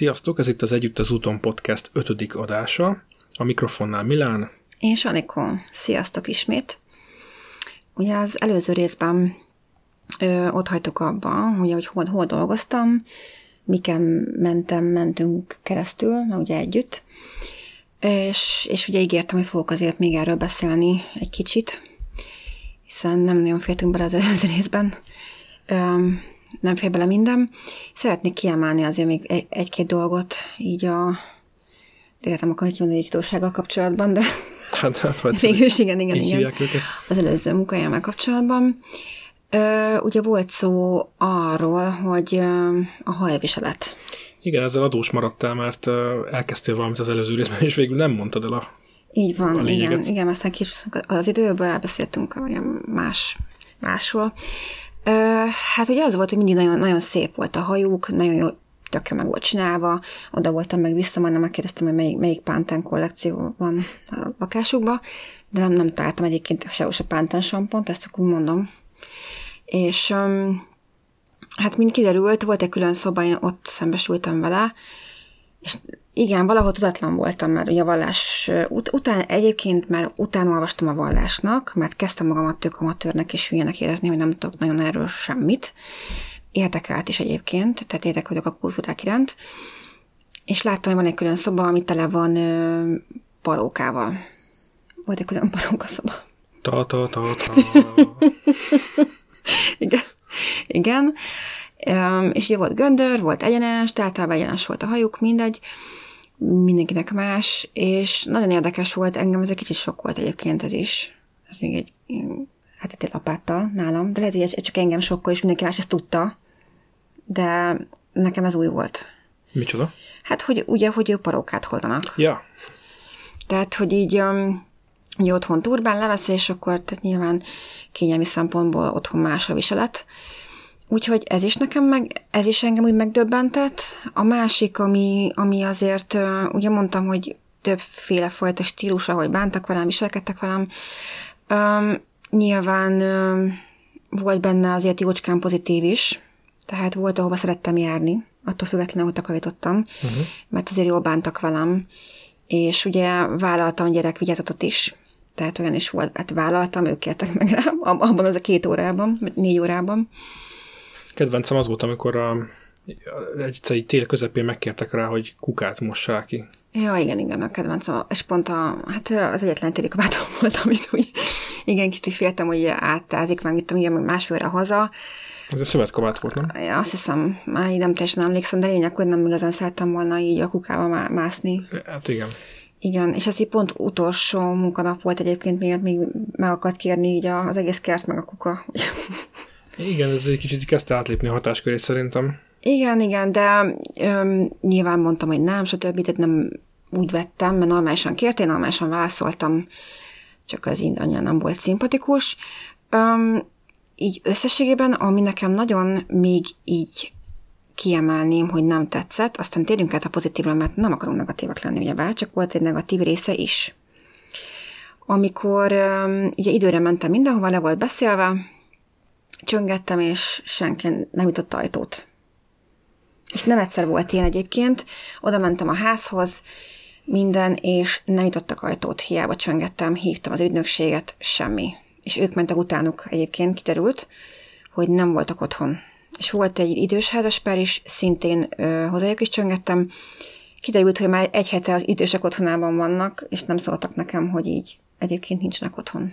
Sziasztok, ez itt az Együtt az úton podcast ötödik adása. A mikrofonnál Milán. Én Sanikó. Sziasztok ismét. Ugye az előző részben ö, ott hagytuk abban, hogy hol, hol dolgoztam, miken mentem, mentünk keresztül, ugye együtt, és, és ugye ígértem, hogy fogok azért még erről beszélni egy kicsit, hiszen nem nagyon féltünk bele az előző részben. Ö, nem fér bele minden. Szeretnék kiemelni azért még egy-két dolgot, így a tényleg nem akarom kimondani egy tudósággal kapcsolatban, de hát, hát vagy végül igen, igen, igen. Őket. Az előző munkájával kapcsolatban. Ö, ugye volt szó arról, hogy ö, a hajviselet. Igen, ezzel adós maradtál, mert elkezdtél valamit az előző részben, és végül nem mondtad el a Így van, a igen, igen, aztán kis az időből elbeszéltünk olyan más, másról. Hát ugye az volt, hogy mindig nagyon, nagyon szép volt a hajók, nagyon jó, tök jó meg volt csinálva, oda voltam meg vissza, majd megkérdeztem, hogy melyik, melyik pántán kollekció van a lakásukban, de nem, nem találtam egyébként sehol se pántán sampont, ezt csak úgy mondom. És um, hát mind kiderült, volt egy külön szoba, én ott szembesültem vele, és igen, valahol tudatlan voltam, mert ugye a vallás ut- után, egyébként már utána olvastam a vallásnak, mert kezdtem magamat tök amatőrnek és hülyének érezni, hogy nem tudok nagyon erről semmit. Érdekelt is egyébként, tehát érdeklődök a kultúrák iránt. És láttam, hogy van egy külön szoba, ami tele van ö, parókával. Volt egy külön paróka szoba. Ta, ta, ta, ta. Igen. Igen. Um, és ugye volt göndör, volt egyenes, tehát általában egyenes volt a hajuk, mindegy mindenkinek más, és nagyon érdekes volt, engem ez egy kicsit sok volt egyébként ez is. Ez még egy, hát egy lapáttal nálam, de lehet, hogy ez csak engem sokkal, és mindenki más ezt tudta, de nekem ez új volt. Micsoda? Hát, hogy ugye, hogy ő parókát hordanak. Ja. Tehát, hogy így um, ugye otthon turbán levesz, és akkor tehát nyilván kényelmi szempontból otthon más a viselet, Úgyhogy ez is nekem meg, ez is engem úgy megdöbbentett. A másik, ami, ami azért, ugye mondtam, hogy többféle fajta stílus, ahogy bántak velem, viselkedtek velem. Um, nyilván um, volt benne azért jócskán pozitív is, tehát volt, ahova szerettem járni, attól függetlenül, hogy takarítottam, uh-huh. mert azért jól bántak velem, és ugye vállaltam gyerekvigyázatot is, tehát olyan is volt, hát vállaltam, ők kértek meg rám, abban az a két órában, négy órában, Kedvencem az volt, amikor a, egyszer egy tél közepén megkértek rá, hogy kukát mossák ki. Ja, igen, igen, a kedvencem. És pont a, hát az egyetlen téli kabátom volt, amit úgy, igen, kicsit féltem, hogy áttázik, meg mit tudom, ugye másfélre haza. Ez egy szövetkabát volt, nem? Ja, azt hiszem, már így nem teljesen emlékszem, de lényeg, hogy nem igazán szerettem volna így a kukába má- mászni. Hát igen. Igen, és ez így pont utolsó munkanap volt egyébként, miért még meg akart kérni így az egész kert, meg a kuka. Igen, ez egy kicsit kezdte átlépni a hatáskörét szerintem. Igen, igen, de öm, nyilván mondtam, hogy nem, stb. Tehát nem úgy vettem, mert normálisan kértél, normálisan válaszoltam, csak az anya nem volt szimpatikus. Öm, így összességében, ami nekem nagyon még így kiemelném, hogy nem tetszett, aztán térjünk át a pozitívra, mert nem akarunk negatívak lenni, ugye bár, csak volt egy negatív része is. Amikor ugye időre mentem mindenhova, le volt beszélve, csöngettem, és senki nem jutott ajtót. És nem egyszer volt ilyen egyébként, oda mentem a házhoz, minden, és nem jutottak ajtót, hiába csöngettem, hívtam az ügynökséget, semmi. És ők mentek utánuk egyébként, kiderült, hogy nem voltak otthon. És volt egy idős házaspár is, szintén ö, hozzájuk is csöngettem, kiderült, hogy már egy hete az idősek otthonában vannak, és nem szóltak nekem, hogy így egyébként nincsenek otthon.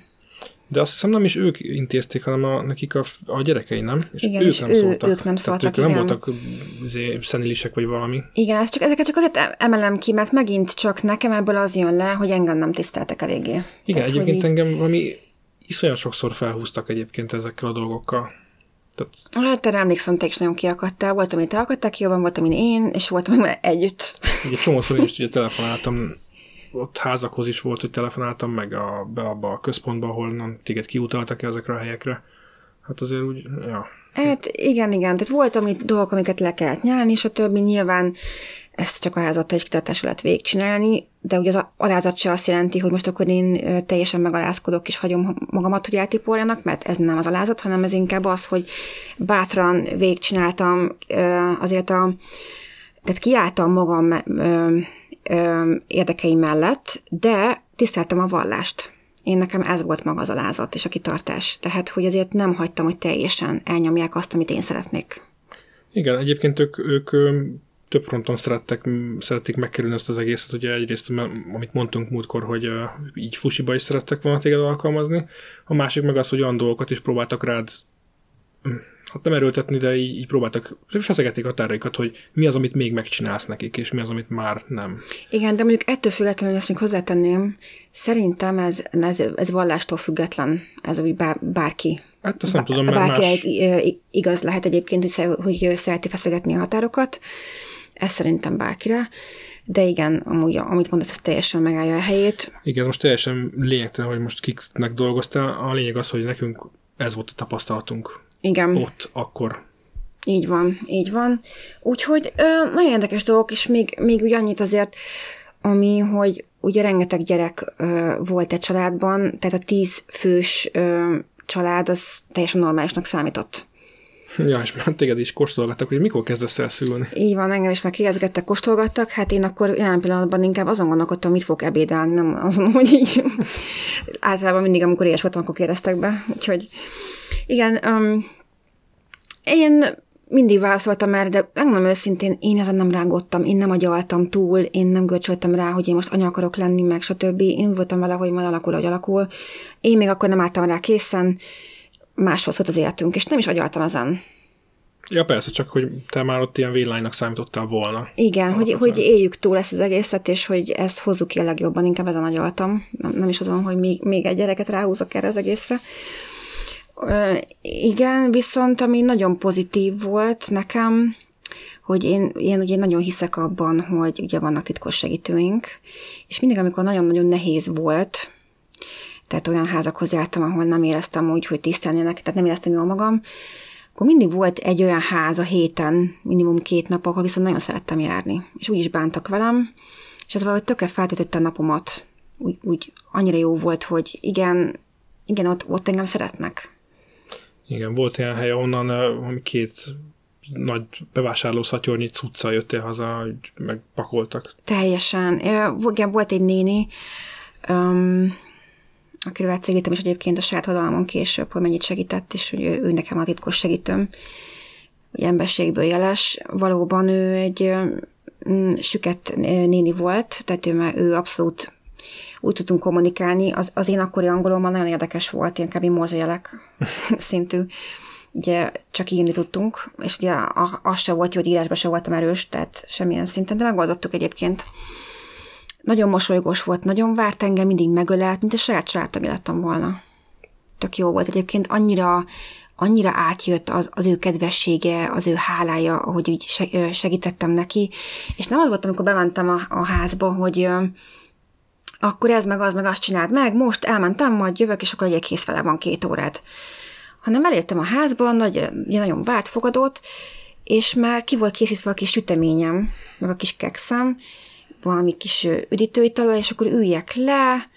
De azt hiszem nem is ők intézték, hanem a, nekik a, a gyerekei, nem? És igen, ők és nem ő, szóltak. Ők nem szóltak, Tehát ők igen. nem voltak izé, szenilisek vagy valami. Igen, ezt csak, ezeket csak azért emelem ki, mert megint csak nekem ebből az jön le, hogy engem nem tiszteltek eléggé. Igen, Tehát, egyébként így... engem valami iszonyan sokszor felhúztak egyébként ezekkel a dolgokkal. Tehát... Hát te emlékszem, te is nagyon kiakadtál. Volt, amit te akadtál ki, jobban volt, mint én, és volt, amit együtt. Egy csomószor én is ugye telefonáltam ott házakhoz is volt, hogy telefonáltam, meg a, be abba a központba, ahol téged kiutaltak ezekre a helyekre. Hát azért úgy, ja. Hát igen, igen. Tehát volt amit, dolgok, amiket le kellett nyálni, és a többi nyilván ezt csak a házat és kitartás alatt végigcsinálni, de ugye az alázat se azt jelenti, hogy most akkor én teljesen megalázkodok és hagyom magamat, hogy eltiporjanak, mert ez nem az alázat, hanem ez inkább az, hogy bátran végigcsináltam azért a tehát kiálltam magam érdekeim mellett, de tiszteltem a vallást. Én nekem ez volt maga az alázat és a kitartás. Tehát, hogy azért nem hagytam, hogy teljesen elnyomják azt, amit én szeretnék. Igen, egyébként ők, ők több fronton szerettek, szerették megkerülni ezt az egészet, ugye egyrészt, amit mondtunk múltkor, hogy így fusiba is szerettek volna téged alkalmazni, a másik meg az, hogy olyan dolgokat is próbáltak rád hát nem erőltetni, de így, így próbáltak, feszegették a táraikat, hogy mi az, amit még megcsinálsz nekik, és mi az, amit már nem. Igen, de mondjuk ettől függetlenül ezt még hozzátenném, szerintem ez, ez, ez vallástól független, ez úgy bár, bárki. Hát azt nem tudom, mert bárki más... egy, igaz lehet egyébként, hogy, hogy szereti feszegetni a határokat, ez szerintem bárkire. De igen, amúgy, amit mondasz, ez teljesen megállja a helyét. Igen, ez most teljesen lényegtelen, hogy most kiknek dolgoztál. A lényeg az, hogy nekünk ez volt a tapasztalatunk. Igen. Ott, akkor. Így van, így van. Úgyhogy ö, nagyon érdekes dolgok, és még, még úgy annyit azért, ami, hogy ugye rengeteg gyerek ö, volt egy családban, tehát a tíz fős ö, család az teljesen normálisnak számított. Ja, és már téged is kóstolgattak, hogy mikor kezdesz el szülni. Így van, engem is már kihezgettek, kóstolgattak, hát én akkor jelen pillanatban inkább azon gondolkodtam, mit fogok ebédelni, nem azon, hogy így általában mindig, amikor éhes voltam, akkor kérdeztek be. Úgyhogy igen, um, én mindig válaszoltam erre, de megmondom őszintén, én ezen nem rágottam, én nem agyaltam túl, én nem görcsöltem rá, hogy én most anya akarok lenni, meg stb. Én úgy voltam vele, hogy majd alakul, hogy alakul. Én még akkor nem álltam rá készen, máshoz szólt az életünk, és nem is agyaltam ezen. Ja persze, csak hogy te már ott ilyen villánynak számítottál volna. Igen, hogy, hogy éljük túl ezt az egészet, és hogy ezt hozzuk ki a legjobban, inkább ezen agyaltam. Nem, nem is azon, hogy még, még egy gyereket ráhúzok erre az egészre. Igen, viszont ami nagyon pozitív volt nekem, hogy én, én ugye nagyon hiszek abban, hogy ugye vannak titkos segítőink, és mindig, amikor nagyon-nagyon nehéz volt, tehát olyan házakhoz jártam, ahol nem éreztem úgy, hogy tisztelnének, tehát nem éreztem jól magam, akkor mindig volt egy olyan ház a héten, minimum két nap, ahol viszont nagyon szerettem járni. És úgy is bántak velem, és ez valahogy tökre feltöltötte a napomat. Úgy, úgy annyira jó volt, hogy igen, igen, ott, ott engem szeretnek. Igen, volt ilyen hely, onnan ami két nagy bevásárló szatyornyi cucca jöttél haza, hogy megpakoltak. Teljesen. Igen, volt egy néni, um, akiről átszegítem is egyébként a saját oldalmon később, hogy mennyit segített, és hogy ő, ő nekem a titkos segítőm, hogy emberségből jeles. Valóban ő egy süket néni volt, tehát ő, ő abszolút úgy tudtunk kommunikálni. Az, az én akkori angolommal nagyon érdekes volt, ilyen kb. morzsajelek szintű. Ugye csak írni tudtunk, és ugye az se volt, hogy írásban se voltam erős, tehát semmilyen szinten, de megoldottuk egyébként. Nagyon mosolygós volt, nagyon várt engem, mindig megölelt, mint a saját családtag lettem volna. Tök jó volt egyébként, annyira, annyira átjött az, az ő kedvessége, az ő hálája, hogy így segítettem neki, és nem az volt, amikor bementem a, a házba, hogy akkor ez meg az meg azt csinált meg, most elmentem, majd jövök, és akkor egy kész vele van két órát. Hanem elértem a házba, nagy, nagyon várt fogadott, és már ki volt készítve a kis süteményem, meg a kis kekszem, valami kis üdítőital, és akkor üljek le,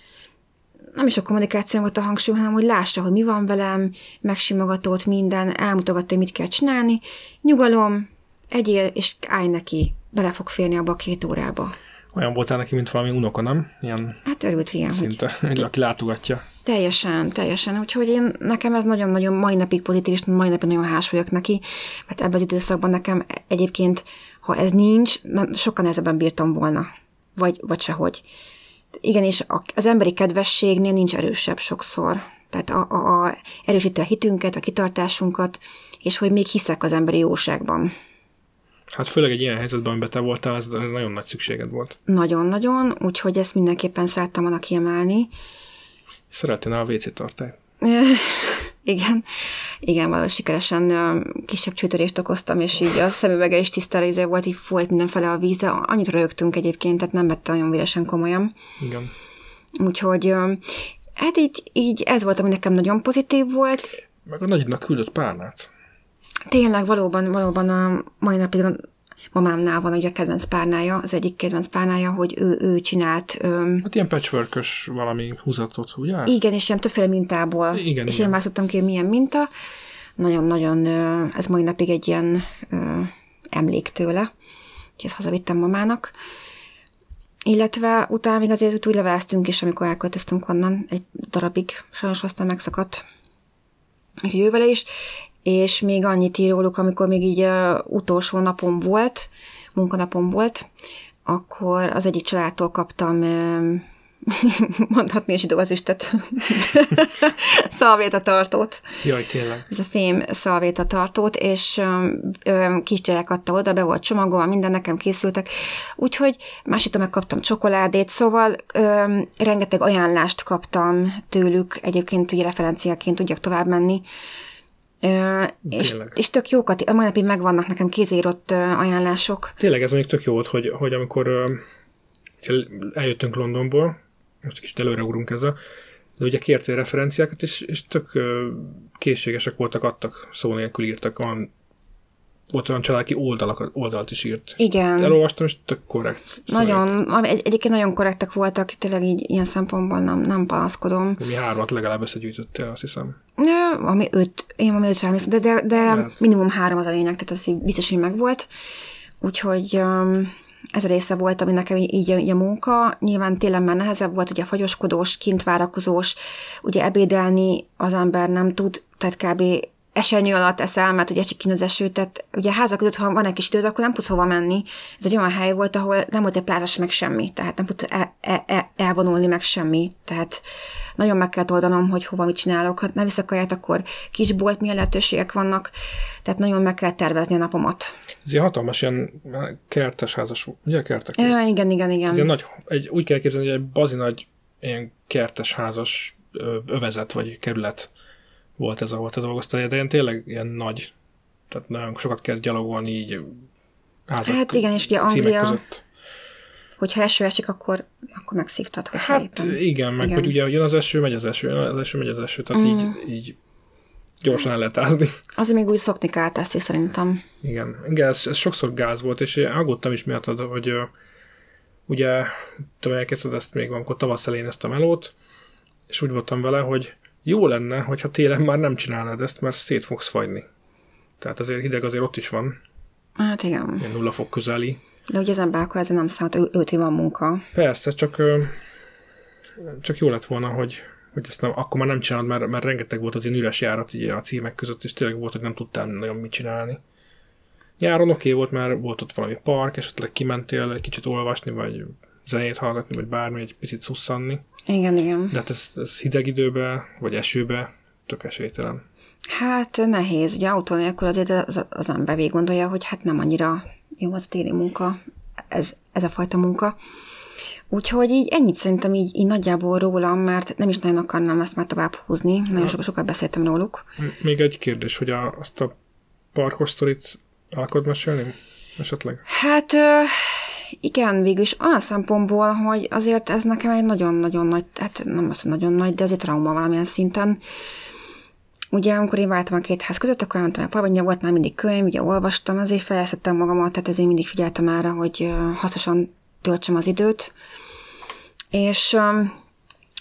nem is a kommunikáció volt a hangsúly, hanem hogy lássa, hogy mi van velem, megsimogatott minden, elmutogatta, mit kell csinálni, nyugalom, egyél, és állj neki, bele fog férni abba a két órába. Olyan voltál neki, mint valami unoka, nem? Ilyen hát örült ilyen, szinte, hogy... aki látogatja. Teljesen, teljesen. Úgyhogy én, nekem ez nagyon-nagyon mai napig pozitív, és mai napig nagyon hálás vagyok neki, mert ebben az időszakban nekem egyébként, ha ez nincs, sokkal nehezebben bírtam volna. Vagy, vagy sehogy. Igen, és az emberi kedvességnél nincs erősebb sokszor. Tehát a, a, a erősíti a hitünket, a kitartásunkat, és hogy még hiszek az emberi jóságban. Hát főleg egy ilyen helyzetben, amiben te voltál, ez nagyon nagy szükséged volt. Nagyon-nagyon, úgyhogy ezt mindenképpen szerettem volna kiemelni. Szeretnél a WC tartályt? igen, igen, valahogy sikeresen kisebb csőtörést okoztam, és így a szemüvege is tisztára izé volt, így folyt mindenfele a víz, de annyit rögtünk egyébként, tehát nem vette nagyon véresen komolyan. Igen. Úgyhogy hát így, így ez volt, ami nekem nagyon pozitív volt. Meg a nagynak küldött párnát. Tényleg, valóban, valóban a mai napig mamámnál van ugye a kedvenc párnája, az egyik kedvenc párnája, hogy ő, ő csinált... Öm, hát ilyen patchwork valami húzatot, ugye? Igen, és ilyen többféle mintából. Igen, és igen. én választottam ki, milyen minta. Nagyon-nagyon, ez mai napig egy ilyen ö, emlék tőle. ezt hazavittem mamának. Illetve utána még azért úgy leveleztünk is, amikor elköltöztünk onnan egy darabig, sajnos aztán megszakadt jövővele is, és még annyit ír róluk, amikor még így uh, utolsó napom volt, munkanapom volt, akkor az egyik családtól kaptam uh, mondhatni is időgazüstöt. szalvéta tartót. Jaj, tényleg. Ez a fém szalvéta tartót, és kisgyerek adta oda, be volt csomagolva, minden nekem készültek. Úgyhogy másik megkaptam csokoládét, szóval ö, rengeteg ajánlást kaptam tőlük, egyébként ugye referenciaként tudjak tovább menni. Ö, és, és tök jókat, a mai napig megvannak nekem kézírott ajánlások. Tényleg ez mondjuk tök jó volt, hogy, hogy amikor eljöttünk Londonból, most kicsit előreugrunk ezzel, de ugye kértél referenciákat, és, és tök készségesek voltak, adtak, szó nélkül írtak, van volt olyan család, aki oldalak, oldalt is írt. Igen. Elolvastam, és tök korrekt. Nagyon, egy, egyébként nagyon korrektek voltak, tényleg így ilyen szempontból nem, nem panaszkodom. Mi hármat legalább összegyűjtöttél, azt hiszem. Ja, ami öt, én ami ötre emlékszem, de, de, de minimum három az a lényeg, tehát az biztos, hogy megvolt. Úgyhogy um, ez a része volt, ami nekem így, így a munka. Nyilván télen már nehezebb volt, ugye fagyoskodós, kint várakozós, ugye ebédelni az ember nem tud, tehát kb esernyő alatt eszel, mert ugye csak az eső, tehát ugye házak között, ha van egy kis időd, akkor nem tudsz hova menni. Ez egy olyan hely volt, ahol nem volt egy plázas meg semmi, tehát nem tudsz el, el, el, elvonulni meg semmi, tehát nagyon meg kell oldanom, hogy hova mit csinálok. Ha nem viszek kaját, akkor kisbolt, milyen lehetőségek vannak, tehát nagyon meg kell tervezni a napomat. Ez ilyen hatalmas, ilyen kertes házas, ugye kertek? Ja, igen, igen, igen. Ilyen nagy, egy, úgy kell képzelni, hogy egy bazi nagy ilyen kertes házas övezet vagy kerület volt ez, ahol te dolgoztál, de ilyen tényleg ilyen nagy, tehát nagyon sokat kell gyalogolni így házak Hát igen, és ugye Anglia, között. hogyha eső esik, akkor, akkor megszívtad, hogy Hát éppen. igen, meg igen. hogy ugye jön az eső, megy az eső, jön az eső, megy az eső, tehát mm. így, így gyorsan el lehet ázni. Azért még úgy szokni kell ezt is szerintem. Igen, igen ez, ez sokszor gáz volt, és aggódtam is miatt, hogy ugye, tudom, elkezdted ezt még amikor tavasszal én ezt a melót, és úgy voltam vele, hogy jó lenne, hogyha télen már nem csinálnád ezt, mert szét fogsz fagyni. Tehát azért hideg azért ott is van. Hát igen. Ilyen nulla fok közeli. De ugye az ember akkor ezzel nem számít, őt van munka. Persze, csak, csak jó lett volna, hogy, hogy ezt nem, akkor már nem csinálod, mert, mert rengeteg volt az ilyen üres járat így a címek között, és tényleg volt, hogy nem tudtál nagyon mit csinálni. Nyáron oké okay volt, mert volt ott valami park, esetleg kimentél egy kicsit olvasni, vagy zenét hallgatni, vagy bármi, egy picit szusszanni. Igen, igen. De hát ez, ez hideg időbe, vagy esőbe tök esélytelen. Hát nehéz. Ugye autó nélkül azért az, az ember végig gondolja, hogy hát nem annyira jó az a téli munka, ez, ez a fajta munka. Úgyhogy így ennyit szerintem így, így nagyjából rólam, mert nem is nagyon akarnám ezt már tovább húzni, nagyon sokat, sokat beszéltem róluk. Még egy kérdés, hogy a, azt a parkos sztorit el akarod mesélni esetleg? Hát igen, végül is olyan szempontból, hogy azért ez nekem egy nagyon-nagyon nagy, hát nem azt, hogy nagyon nagy, de egy trauma valamilyen szinten. Ugye, amikor én váltam a két ház között, akkor elmentem a falba, volt már mindig könyv, ugye olvastam, ezért fejeztettem magamat, tehát ezért mindig figyeltem erre, hogy hasznosan töltsem az időt. És um,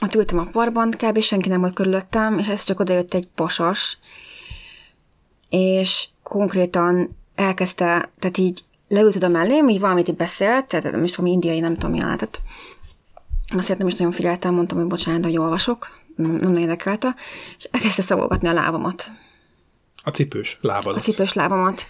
ott ültem a parban, kb. senki nem volt körülöttem, és ez csak odajött egy pasas, és konkrétan elkezdte, tehát így leült oda mellém, így valamit így beszélt, tehát nem is tudom, indiai, nem tudom, mi lehetett. Azt nem is nagyon figyeltem, mondtam, hogy bocsánat, hogy olvasok, nem érdekelte, és elkezdte szagolgatni a lábamat. A cipős lábadat. A cipős lábamat.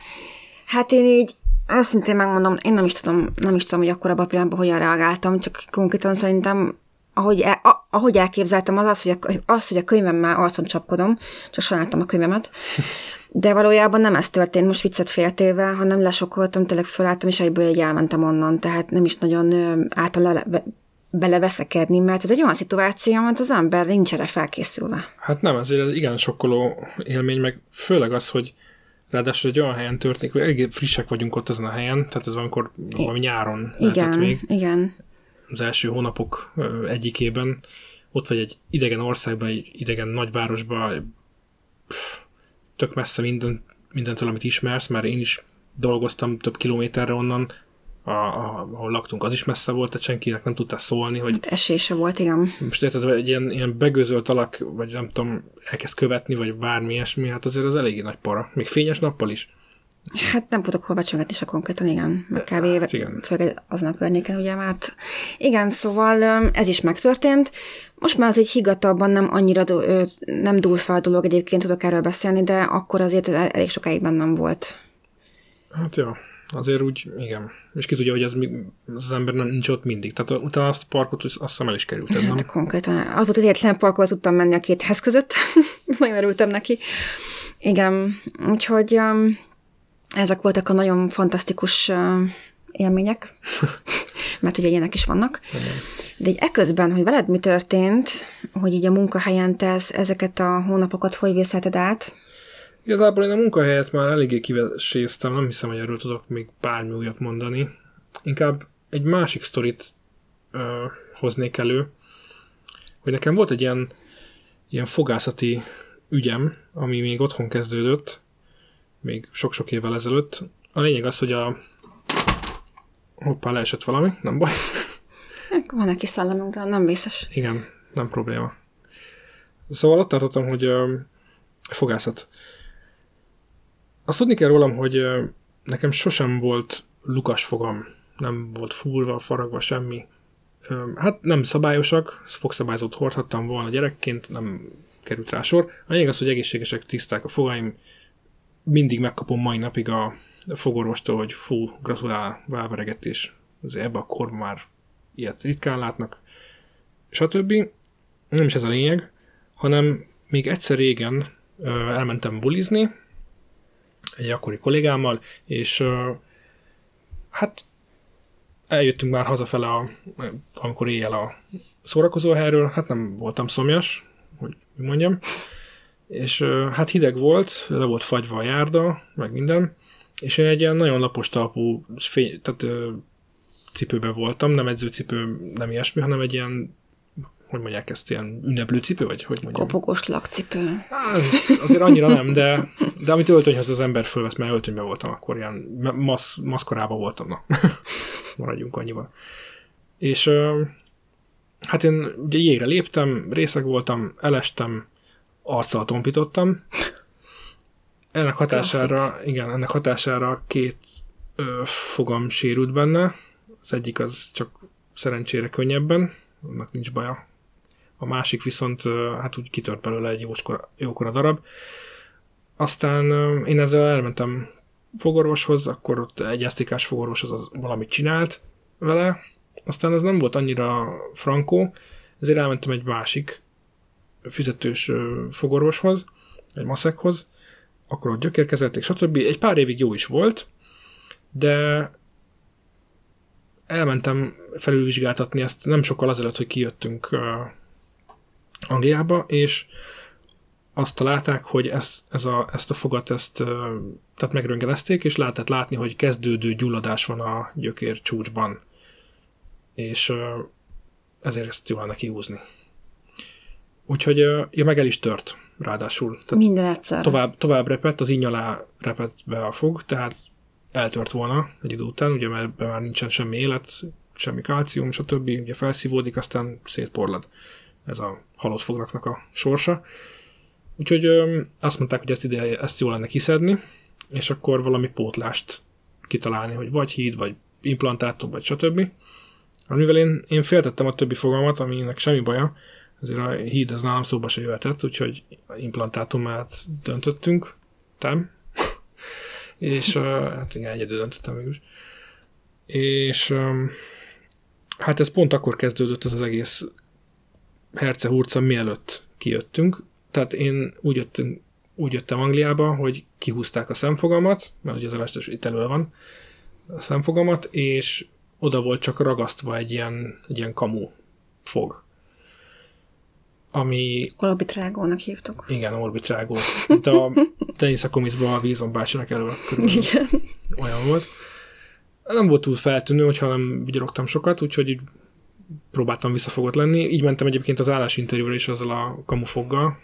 Hát én így őszintén megmondom, én nem is tudom, nem is tudom, hogy akkor abban a pillanatban hogyan reagáltam, csak konkrétan szerintem ahogy, el, ahogy elképzeltem, az az, hogy a, az, hogy a könyvemmel arcon csapkodom, csak sajnáltam a könyvemet, de valójában nem ez történt, most viccet féltéve, hanem lesokoltam, tényleg fölálltam, és egyből egy elmentem onnan, tehát nem is nagyon álltam le, be, beleveszekedni, mert ez egy olyan szituáció, amit az ember nincs erre felkészülve. Hát nem, ezért ez igen sokkoló élmény, meg főleg az, hogy ráadásul egy olyan helyen történik, hogy eléggé frissek vagyunk ott ezen a helyen, tehát ez valamikor valami nyáron igen, még. Igen, Az első hónapok egyikében ott vagy egy idegen országban, egy idegen nagyvárosban, tök messze minden, mindentől, amit ismersz, mert én is dolgoztam több kilométerre onnan, a, a, ahol laktunk, az is messze volt, tehát senkinek nem tudtál szólni, hogy... Hát esése volt, igen. Most érted, egy ilyen, ilyen begőzölt alak, vagy nem tudom, elkezd követni, vagy bármi ilyesmi, hát azért az eléggé nagy para. Még fényes nappal is. Hát nem tudok hova csöngetni se konkrétan, igen. Meg kb. Hát igen. főleg azon a környéken, ugye, mert igen, szóval ez is megtörtént. Most már az egy higgadtabban nem annyira nem dúl fel a dolog, egyébként tudok erről beszélni, de akkor azért el- elég sokáig bennem volt. Hát ja, azért úgy, igen. És ki tudja, hogy ez mi, az ember nem nincs ott mindig. Tehát utána azt a parkot azt hiszem el is kerülted, nem? Hát konkrétan az volt az egyetlen park, ahol tudtam menni a két ház között. Nagyon örültem neki. Igen, úgyhogy um, ezek voltak a nagyon fantasztikus élmények, mert ugye ilyenek is vannak. De egy eközben, hogy veled mi történt, hogy így a munkahelyen te ez- ezeket a hónapokat hogy vészelted át? Igazából én a munkahelyet már eléggé kiveséztem, nem hiszem, hogy erről tudok még bármi újat mondani. Inkább egy másik sztorit ö, hoznék elő, hogy nekem volt egy ilyen, ilyen fogászati ügyem, ami még otthon kezdődött, még sok-sok évvel ezelőtt. A lényeg az, hogy a... Hoppá, leesett valami, nem baj. Van szellemünk, de nem vészes. Igen, nem probléma. Szóval ott tartottam, hogy ö, fogászat. Azt tudni kell rólam, hogy ö, nekem sosem volt lukas fogam. Nem volt fúrva, faragva, semmi. Ö, hát nem szabályosak, fogszabályzót hordhattam volna gyerekként, nem került rá sor. A lényeg az, hogy egészségesek, tiszták a fogaim. Mindig megkapom mai napig a fogorvostól, hogy fú, gratulál, válveregetés. Ebbe a korban már ilyet ritkán látnak stb. Nem is ez a lényeg, hanem még egyszer régen elmentem bulizni egy akkori kollégámmal, és hát eljöttünk már hazafele, a, amikor éjjel a szórakozóhelyről, hát nem voltam szomjas, hogy mondjam, és hát hideg volt, le volt fagyva a járda, meg minden, és én egy ilyen nagyon lapos talpú, fény, tehát ö, cipőben voltam, nem edzőcipő, nem ilyesmi, hanem egy ilyen, hogy mondják ezt, ilyen ünneplő cipő, vagy hogy mondjam? Kopogós lakcipő. Hát, azért annyira nem, de, de amit öltönyhöz az ember fölvesz, mert öltönyben voltam, akkor ilyen masz, maszkarában voltam, na. Maradjunk annyival. És hát én ugye jégre léptem, részeg voltam, elestem, arccal tompítottam. Ennek hatására, igen, ennek hatására két ö, fogam sérült benne. Az egyik az csak szerencsére könnyebben, annak nincs baja. A másik viszont ö, hát úgy kitört belőle egy jóskora, jókora darab. Aztán ö, én ezzel elmentem fogorvoshoz, akkor ott egy esztikás fogorvos az, az valamit csinált vele, aztán ez nem volt annyira frankó, ezért elmentem egy másik fizetős fogorvoshoz, egy maszekhoz, akkor ott gyökérkezelték, stb. Egy pár évig jó is volt, de elmentem felülvizsgáltatni ezt nem sokkal azelőtt, hogy kijöttünk Angliába, és azt találták, hogy ezt, ez a, ezt a fogat ezt, tehát megröngenezték, és lehetett látni, hogy kezdődő gyulladás van a gyökér csúcsban. És ezért ezt jól lenne kihúzni. Úgyhogy ja, meg el is tört, ráadásul. Tehát Minden egyszer. tovább, tovább repett, az íny alá repett be a fog, tehát eltört volna egy idő után, ugye mert már nincsen semmi élet, semmi kalcium, stb. Ugye felszívódik, aztán szétporlad. Ez a halott fognaknak a sorsa. Úgyhogy ö, azt mondták, hogy ezt, ide, ezt jól lenne kiszedni, és akkor valami pótlást kitalálni, hogy vagy híd, vagy implantátum, vagy stb. Hát mivel én, én féltettem a többi fogalmat, aminek semmi baja, azért a híd az nálam szóba se jöhetett, úgyhogy implantátumát döntöttünk, tem. és hát igen, egyedül döntöttem mégis. És hát ez pont akkor kezdődött ez az egész herce-hurca, mielőtt kijöttünk. Tehát én úgy, jöttünk, úgy jöttem Angliába, hogy kihúzták a szemfogamat, mert ugye az elestes itt elő van a szemfogamat, és oda volt csak ragasztva egy ilyen, egy ilyen kamu fog. Ami Orbitrágónak hívtuk. igen, orbitrágó. Mint a Denis Acomisban a Vízon bácsinak elő körülbelül. Igen. Olyan volt. Nem volt túl feltűnő, hogyha nem vigyorogtam sokat, úgyhogy így próbáltam visszafogott lenni. Így mentem egyébként az állásinterjúra is azzal a kamufoggal.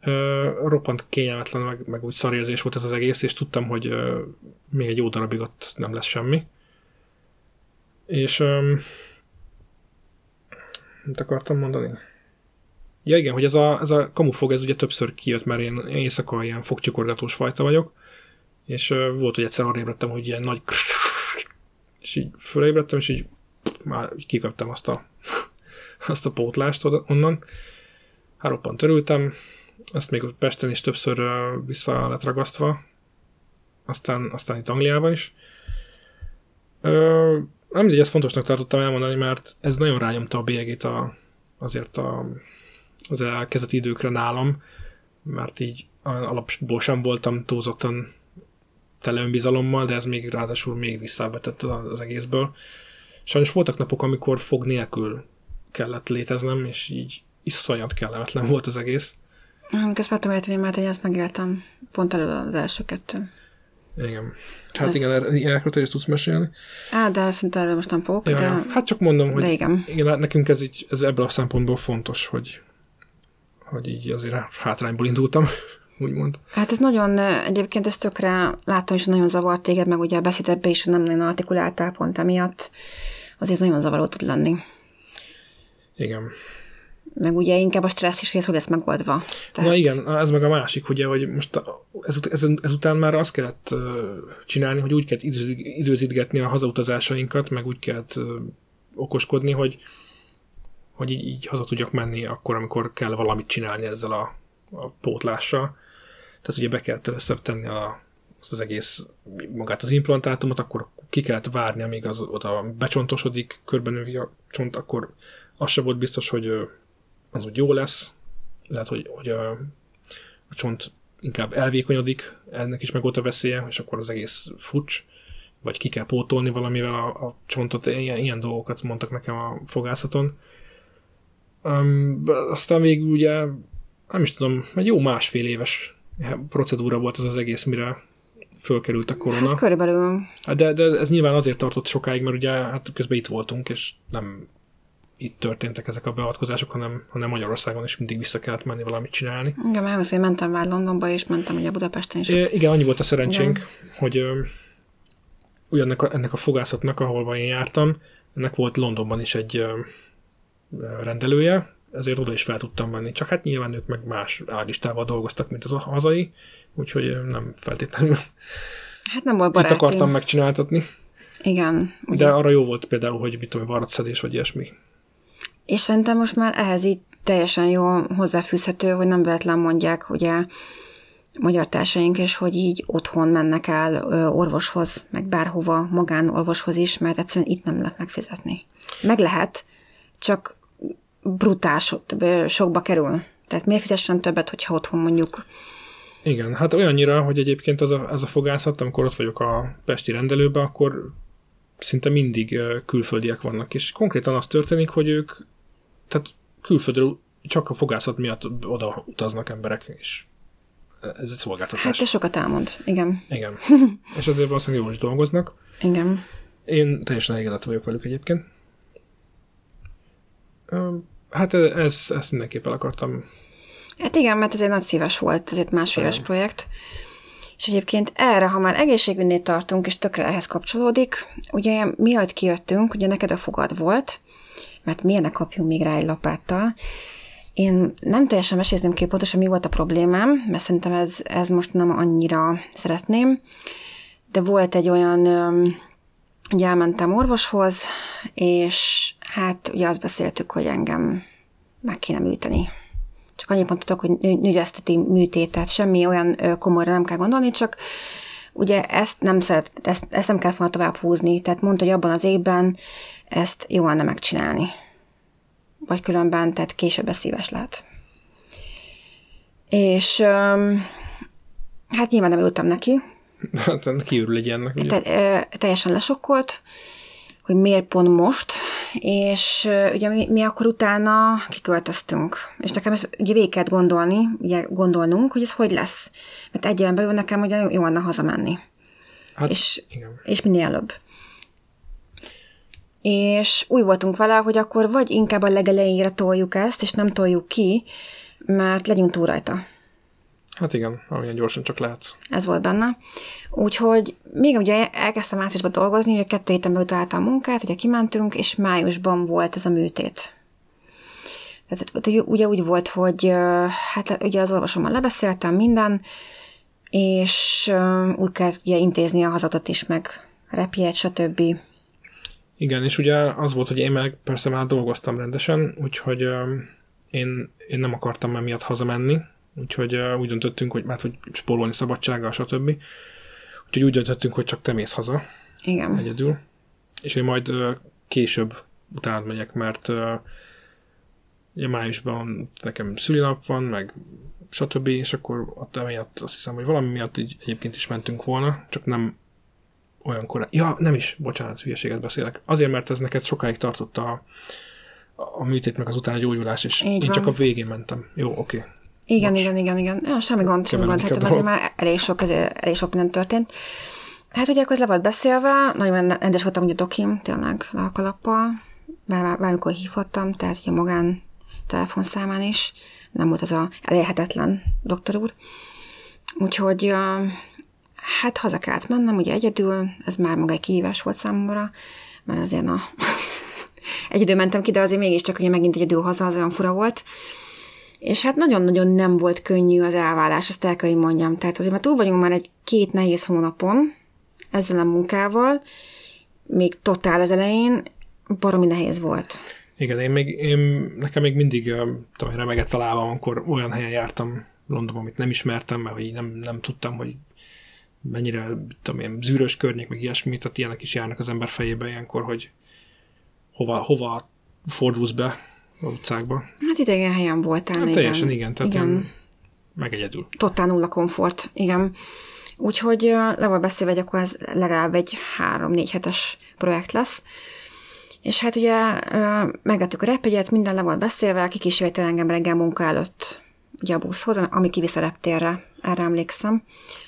Ö, roppant kényelmetlen, meg, meg úgy szarérzés volt ez az egész, és tudtam, hogy ö, még egy jó darabig ott nem lesz semmi. És ö, mit akartam mondani? Ja igen, hogy ez a, ez a kamufog, ez ugye többször kijött, mert én éjszaka ilyen fogcsikorgatós fajta vagyok, és uh, volt, hogy egyszer arra ébredtem, hogy ilyen nagy és így fölébredtem, és így már kikaptam azt a, azt a pótlást onnan. Hát roppant ezt még Pesten is többször vissza lett ragasztva, aztán, aztán itt Angliában is. Nem mindegy, ezt fontosnak tartottam elmondani, mert ez nagyon rányomta a bélyegét a, azért a, az elkezdeti időkre nálam, mert így alapból sem voltam túlzottan tele önbizalommal, de ez még ráadásul még visszávetett az egészből. Sajnos voltak napok, amikor fog nélkül kellett léteznem, és így iszonyat kellemetlen volt az egész. Ezt már tudom mert én ezt megéltem. Pont elő az első kettő. Igen. Hát ez... igen, ilyenekről is tudsz mesélni. Á, de szerintem erről most nem fogok. Ja, de... Hát csak mondom, hogy de igen. igen. Hát nekünk ez, így, ez ebből a szempontból fontos, hogy, hogy így azért hátrányból indultam, úgymond. Hát ez nagyon, egyébként ez tökre látom, és nagyon zavart téged, meg ugye a beszédedbe is nem nagyon artikuláltál pont emiatt. Azért nagyon zavaró tud lenni. Igen meg ugye inkább a stressz is, hogy ez hogy lesz megoldva. Tehát... Na igen, ez meg a másik, ugye, hogy most ez, ez, ezután már azt kellett csinálni, hogy úgy kellett időzítgetni a hazautazásainkat, meg úgy kellett okoskodni, hogy, hogy így, így haza tudjak menni akkor, amikor kell valamit csinálni ezzel a, a pótlással. Tehát ugye be kellett először tenni a, azt az egész, magát az implantátumot, akkor ki kellett várni, amíg az oda becsontosodik, körbenövi a csont, akkor az se volt biztos, hogy az úgy jó lesz, lehet, hogy, hogy a, a csont inkább elvékonyodik, ennek is meg volt a veszélye, és akkor az egész fucs, vagy ki kell pótolni valamivel a, a csontot, ilyen, ilyen dolgokat mondtak nekem a fogászaton. Um, aztán végül ugye, nem is tudom, egy jó másfél éves procedúra volt az az egész, mire fölkerült a korona. Hát körülbelül. Hát de, de ez nyilván azért tartott sokáig, mert ugye hát közben itt voltunk, és nem itt történtek ezek a beavatkozások, hanem, hanem Magyarországon is mindig vissza kellett menni valamit csinálni. Igen, mert azért mentem már Londonba, és mentem ugye Budapesten is. É, igen, annyi volt a szerencsénk, igen. hogy ugye ennek a, ennek a fogászatnak, ahol én jártam, ennek volt Londonban is egy ö, rendelője, ezért oda is fel tudtam menni. Csak hát nyilván ők meg más állistával dolgoztak, mint az a hazai, úgyhogy nem feltétlenül Hát nem volt baráti. Itt akartam megcsináltatni. Igen. De arra jó volt például, hogy mit tudom, varratszedés vagy ilyesmi. És szerintem most már ehhez így teljesen jól hozzáfűzhető, hogy nem véletlen mondják, ugye magyar társaink is, hogy így otthon mennek el orvoshoz, meg bárhova, magánorvoshoz is, mert egyszerűen itt nem lehet megfizetni. Meg lehet, csak brutál so, sokba kerül. Tehát miért fizessen többet, hogyha otthon mondjuk igen, hát olyannyira, hogy egyébként az a, az a fogászat, amikor ott vagyok a Pesti rendelőben, akkor szinte mindig külföldiek vannak, és konkrétan az történik, hogy ők tehát külföldről csak a fogászat miatt oda utaznak emberek, és ez egy szolgáltatás. Hát te sokat elmond, igen. Igen. és azért valószínűleg jól is dolgoznak. Igen. Én teljesen elégedett vagyok velük egyébként. Hát ez, ezt mindenképp el akartam. Hát igen, mert ez egy nagy szíves volt, ez egy másfél éves projekt. És egyébként erre, ha már egészségügynél tartunk, és tökre ehhez kapcsolódik, ugye miatt kijöttünk, ugye neked a fogad volt, mert miért ne kapjunk még rá egy lapáttal. Én nem teljesen mesézném ki pontosan, mi volt a problémám, mert szerintem ez, ez most nem annyira szeretném, de volt egy olyan, ugye elmentem orvoshoz, és hát ugye azt beszéltük, hogy engem meg kéne műteni. Csak annyit mondhatok, hogy nőgyeszteti műtét, tehát semmi olyan komolyra nem kell gondolni, csak ugye ezt nem, szeret, ezt, ezt nem kell volna tovább húzni, tehát mondta, hogy abban az évben ezt jó lenne megcsinálni. Vagy különben, tehát később szíves lehet. És hát nyilván nem ültem neki. Hát kiürül egy ilyennek. Te, teljesen lesokkolt, hogy miért pont most, és ugye mi, mi akkor utána kiköltöztünk. És nekem ezt ugye végig kellett gondolni, ugye gondolnunk, hogy ez hogy lesz. Mert egy éven belül nekem ugye jó lenne hazamenni. Hát, és, igen. és minél előbb és úgy voltunk vele, hogy akkor vagy inkább a legelejére toljuk ezt, és nem toljuk ki, mert legyünk túl rajta. Hát igen, amilyen gyorsan csak lehet. Ez volt benne. Úgyhogy még ugye elkezdtem márciusban dolgozni, ugye kettő héten belül a munkát, ugye kimentünk, és májusban volt ez a műtét. Tehát ugye úgy volt, hogy hát ugye az orvosommal lebeszéltem minden, és úgy kell ugye intézni a hazadat is, meg repjegyet, stb. Igen, és ugye az volt, hogy én meg persze már dolgoztam rendesen, úgyhogy én, én nem akartam emiatt hazamenni, úgyhogy úgy döntöttünk, hogy hát, hogy spórolni szabadsággal, stb. Úgyhogy úgy döntöttünk, hogy csak te mész haza. Igen. Egyedül. És én majd később utána megyek, mert ugye májusban nekem szülinap van, meg stb. És akkor ott emiatt azt hiszem, hogy valami miatt így egyébként is mentünk volna, csak nem olyan korán. Ja, nem is, bocsánat, hülyeséget beszélek. Azért, mert ez neked sokáig tartott a, a műtét, meg az utána gyógyulás, és Így én van. csak a végén mentem. Jó, oké. Okay. Igen, Bocs. igen, igen, igen. Ja, semmi gond, semmi gond. Hát azért már elég sok, ezért, elég sok nem történt. Hát ugye akkor le volt beszélve, nagyon rendes voltam ugye dokim, tényleg le a kalappal, bármikor hívhattam, tehát ugye magán telefonszámán is, nem volt az a elérhetetlen doktor úr. Úgyhogy hát haza kellett mennem, ugye egyedül, ez már maga egy kihívás volt számomra, mert azért a egyedül mentem ki, de azért mégiscsak ugye megint egyedül haza, az olyan fura volt. És hát nagyon-nagyon nem volt könnyű az elvállás, azt el kell, hogy mondjam. Tehát azért már túl vagyunk már egy két nehéz hónapon ezzel a munkával, még totál az elején, baromi nehéz volt. Igen, én még, én, nekem még mindig tudom, remegett a lábam, amikor olyan helyen jártam Londonban, amit nem ismertem, mert hogy nem, nem tudtam, hogy mennyire, tudom én, zűrös környék, meg ilyesmi, tehát ilyenek is járnak az ember fejébe ilyenkor, hogy hova, hova fordulsz be a utcákba. Hát idegen helyen voltál. Hát teljesen igen, tehát igen. meg egyedül. Totál nulla komfort, igen. Úgyhogy le volt beszélve, hogy akkor ez legalább egy három-négy hetes projekt lesz. És hát ugye megadtuk a repegyet, minden le volt beszélve, kikísérte engem reggel munka előtt ugye a buszhoz, ami kivisz a reptérre, erre emlékszem.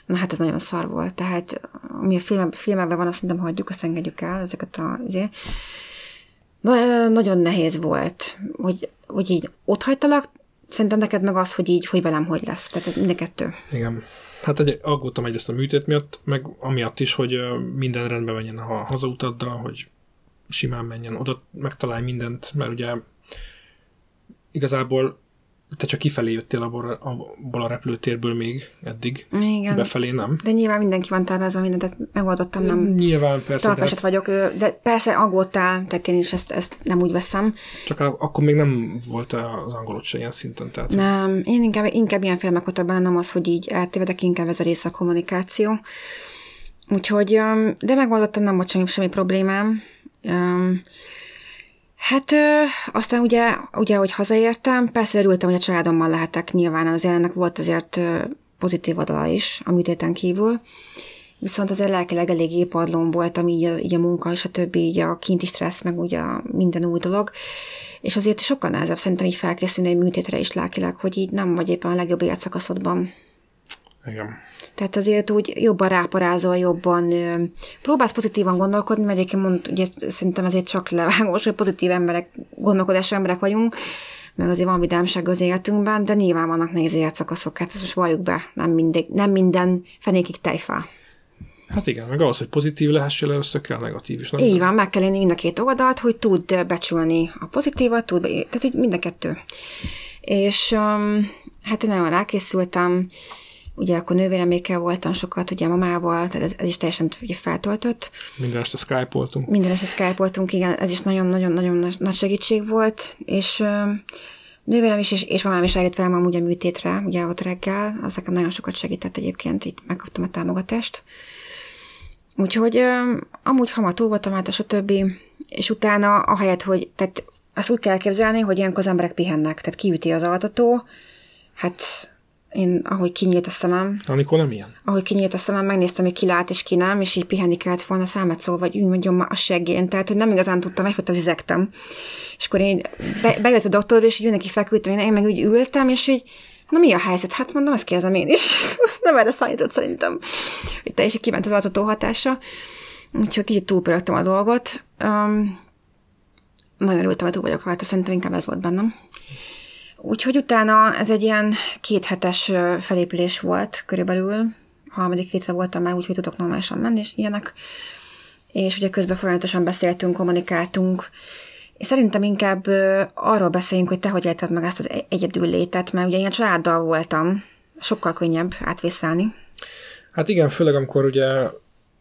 Na hát ez nagyon szar volt, tehát ami a film, filmekben van, azt nem hagyjuk, azt engedjük el, ezeket a, azért. Nagyon nehéz volt, hogy, hogy így ott hagytalak, szerintem neked meg az, hogy így, hogy velem hogy lesz, tehát ez mind a kettő. Igen. Hát egy, aggódtam egyrészt a műtét miatt, meg amiatt is, hogy minden rendben menjen a hazautaddal, hogy simán menjen oda, megtalálj mindent, mert ugye igazából te csak kifelé jöttél abból, abból a repülőtérből még eddig. Igen. Befelé nem. De nyilván mindenki van tervezve mindent, tehát megoldottam, nem. Nyilván, persze. Talpeset vagyok, de persze aggódtál, tehát én is ezt, ezt nem úgy veszem. Csak akkor még nem volt az angolot se ilyen szinten, tehát. Nem, én inkább, inkább ilyen filmek voltak benne, nem az, hogy így eltévedek, inkább ez a része a kommunikáció. Úgyhogy, de megoldottam, nem volt semmi, semmi problémám. Hát ö, aztán ugye, ugye, hogy hazaértem, persze örültem, hogy a családommal lehetek, nyilván az ennek volt azért ö, pozitív oldala is a műtéten kívül, viszont azért lelkileg eléggé padlón voltam, így a, így a munka és a többi, így a kinti stressz, meg ugye minden új dolog, és azért sokkal nehezebb szerintem így felkészülni egy műtétre is lelkileg, hogy így nem vagy éppen a legjobb életszakaszodban. Igen. Tehát azért úgy jobban ráparázol, jobban ö, próbálsz pozitívan gondolkodni, mert egyébként mond, ugye szerintem azért csak levágós, hogy pozitív emberek, gondolkodású emberek vagyunk, meg azért van vidámság az életünkben, de nyilván vannak nehéz életszakaszok, hát ezt most valljuk be, nem, mindig, nem minden fenékig tejfá. Hát igen, meg az, hogy pozitív lehessél, össze kell negatív is. Nem Így van, meg kell élni mind a két oldalt, hogy tud becsülni a pozitívat, tud, tehát hogy mind a kettő. És um, hát én nagyon rákészültem, Ugye akkor nővéremékkel voltam sokat, ugye mamával, tehát ez, ez is teljesen ugye feltöltött. Minden este skype-oltunk. Minden este skype-oltunk, igen, ez is nagyon-nagyon-nagyon nagy segítség volt, és nővérem is, és, és mamám is eljött velem amúgy a műtétre, ugye ott reggel, az nekem nagyon sokat segített egyébként, itt megkaptam a támogatást. Úgyhogy amúgy hamar túl voltam át, a többi, és utána ahelyett, hogy, tehát azt úgy kell elképzelni, hogy ilyenkor az emberek pihennek, tehát kiüti az altató, hát én, ahogy kinyílt a szemem. Amikor nem ilyen? Ahogy kinyílt a szemem, megnéztem, hogy ki lát és ki nem, és így pihenni kellett volna számát szól, vagy úgy mondjam a seggén. Tehát, hogy nem igazán tudtam, egyfajta zizektem. És akkor én be, bejött a doktor, és úgy neki feküdtem, én meg úgy ültem, és így, na mi a helyzet? Hát mondom, ezt kérdezem én is. nem erre szállított szerintem. Hogy teljesen kiment az altató hatása. Úgyhogy kicsit túlpörögtem a dolgot. Um, nagyon örültem, hogy túl vagyok rajta, szerintem inkább ez volt bennem. Úgyhogy utána ez egy ilyen kéthetes felépülés volt körülbelül. A harmadik hétre voltam már úgy, hogy tudok normálisan menni, és ilyenek. És ugye közben folyamatosan beszéltünk, kommunikáltunk, és szerintem inkább arról beszéljünk, hogy te hogy élted meg ezt az egyedül létet, mert ugye ilyen családdal voltam, sokkal könnyebb átvészelni. Hát igen, főleg amikor ugye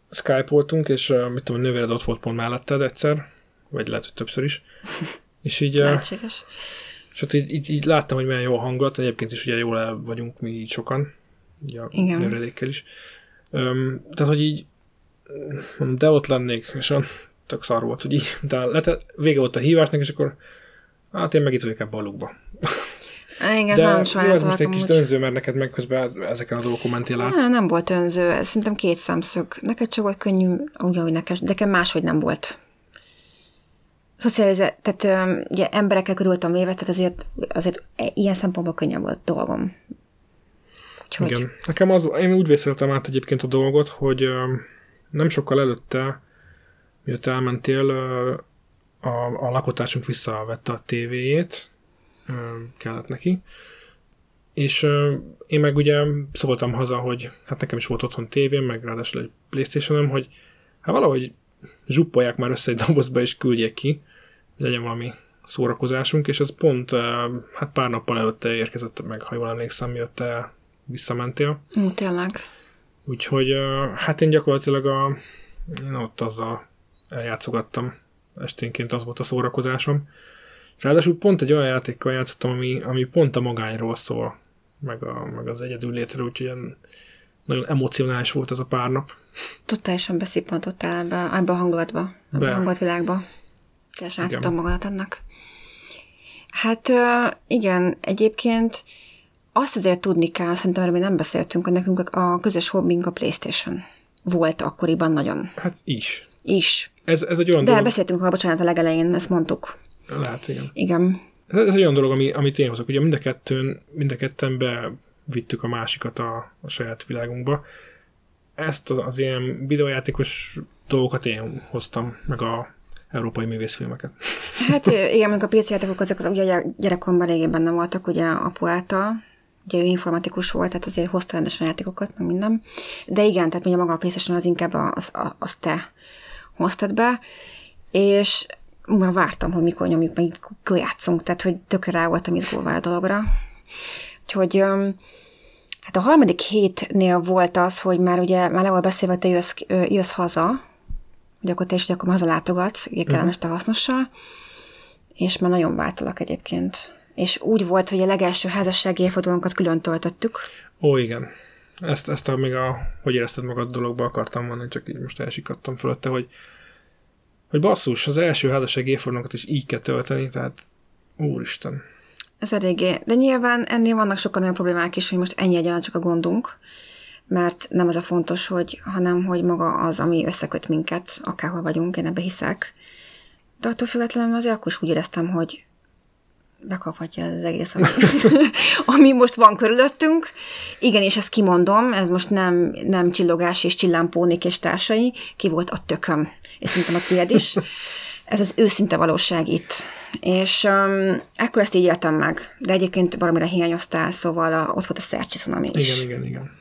Skype-oltunk, és mit tudom, a nővéred ott volt pont melletted egyszer, vagy lehet, hogy többször is. És így, Lehetséges. És ott így, így, így, láttam, hogy milyen jó a hangulat, egyébként is ugye jól el vagyunk mi így sokan, ugye a Igen. nővéredékkel is. Um, tehát, hogy így, de ott lennék, és olyan tök szar volt, hogy így, de lett, vége volt a hívásnak, és akkor hát én meg itt vagyok ebbe a lukba. Igen, De nem jó, ez most egy kis önző, mert neked meg közben ezeken a dolgokon mentél át. Á, nem volt önző, ez szerintem két szemszög. Neked csak volt könnyű, úgy, ahogy neked, de nekem máshogy nem volt. Szocializá- tehát öm, ugye emberekkel körültem véve, tehát azért, azért e- ilyen szempontból könnyebb volt dolgom. Úgyhogy, Igen. Nekem az, én úgy vészeltem át egyébként a dolgot, hogy ö, nem sokkal előtte, miatt elmentél, ö, a, a lakótársunk visszavette a tévéjét, ö, kellett neki, és ö, én meg ugye szóltam haza, hogy hát nekem is volt otthon tévém, meg ráadásul egy playstation hogy hát valahogy zsuppolják már össze egy dobozba, és küldjék ki, legyen valami szórakozásunk, és ez pont ö, hát pár nappal előtte érkezett meg, ha jól emlékszem, miatt te visszamentél. Tényleg. Úgyhogy ö, hát én gyakorlatilag a, én ott azzal eljátszogattam esténként, az volt a szórakozásom. És ráadásul pont egy olyan játékkal játszottam, ami, ami pont a magányról szól, meg, a, meg az egyedül létről, úgyhogy ilyen nagyon emocionális volt ez a pár nap. Totálisan beszippantottál ebbe, ebbe a hangulatba, ebbe Be. a hangulatvilágba. Teljesen Igen. tudtam magadat ennek. Hát igen, egyébként azt azért tudni kell, szerintem erről még nem beszéltünk, hogy nekünk a közös hobbink a Playstation volt akkoriban nagyon Hát is. is. Ez, ez egy olyan De dolog, beszéltünk a bocsánat a legelején, ezt mondtuk. lehet, igen. Igen. Ez, ez egy olyan dolog, ami, amit én hozok. Ugye mind a kettőn, mind a ketten bevittük a másikat a, a saját világunkba. Ezt az, az ilyen videójátékos dolgokat én hoztam, meg a európai művészfilmeket. Hát igen, mondjuk a PC játékok azok ugye gyerekkoromban eléggé benne voltak, ugye apu által, ugye ő informatikus volt, tehát azért hozta rendesen játékokat, meg minden. De igen, tehát ugye maga a PlayStation az inkább az, a- azt te hoztad be, és már vártam, hogy mikor nyomjuk, meg mikor játszunk, tehát hogy tökre rá voltam izgulva a dologra. Úgyhogy hát a harmadik hétnél volt az, hogy már ugye már le volt beszélve, te jössz, jössz haza, hogy akkor te is hogy akkor hazalátogatsz, ugye kellemes te hasznossal, és már nagyon váltalak egyébként. És úgy volt, hogy a legelső házassági évfordulónkat külön töltöttük. Ó, igen. Ezt, ezt a, még a, hogy érezted magad dologba akartam mondani, csak így most elsikadtam fölötte, hogy, hogy basszus, az első házassági évfordulónkat is így kell tölteni, tehát úristen. Ez eléggé. De nyilván ennél vannak sokkal olyan problémák is, hogy most ennyi egyenlet csak a gondunk, mert nem az a fontos, hogy, hanem hogy maga az, ami összeköt minket, akárhol vagyunk, én ebbe hiszek. De attól függetlenül azért akkor is úgy éreztem, hogy bekaphatja ez az egész, ami, ami most van körülöttünk. Igen, és ezt kimondom, ez most nem, nem csillogás és csillámpónik és társai, ki volt a tököm, és szerintem a tiéd is. Ez az őszinte valóság itt. És um, ekkor ezt így éltem meg, de egyébként valamire hiányoztál, szóval a, ott volt a szercsi cunami is. Igen, igen, igen.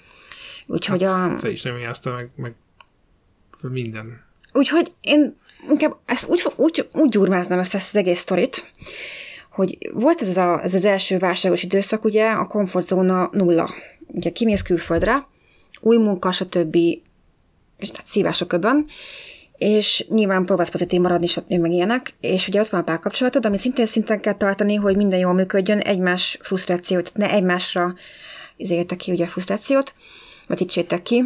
Úgyhogy a... Te is nem jártál meg, meg minden. Úgyhogy én inkább ezt úgy, úgy, úgy gyurmáznám ezt, ezt az egész sztorit, hogy volt ez, a, ez az első válságos időszak, ugye, a komfortzóna nulla. Ugye kimész külföldre, új munka, stb. és tehát szívás a köbön, és nyilván próbálsz pozitív maradni, stb. meg ilyenek, és ugye ott van a párkapcsolatod, ami szintén szinten kell tartani, hogy minden jól működjön, egymás frusztrációt, tehát ne egymásra izéltek ki ugye a frusztrációt, vetítsétek ki,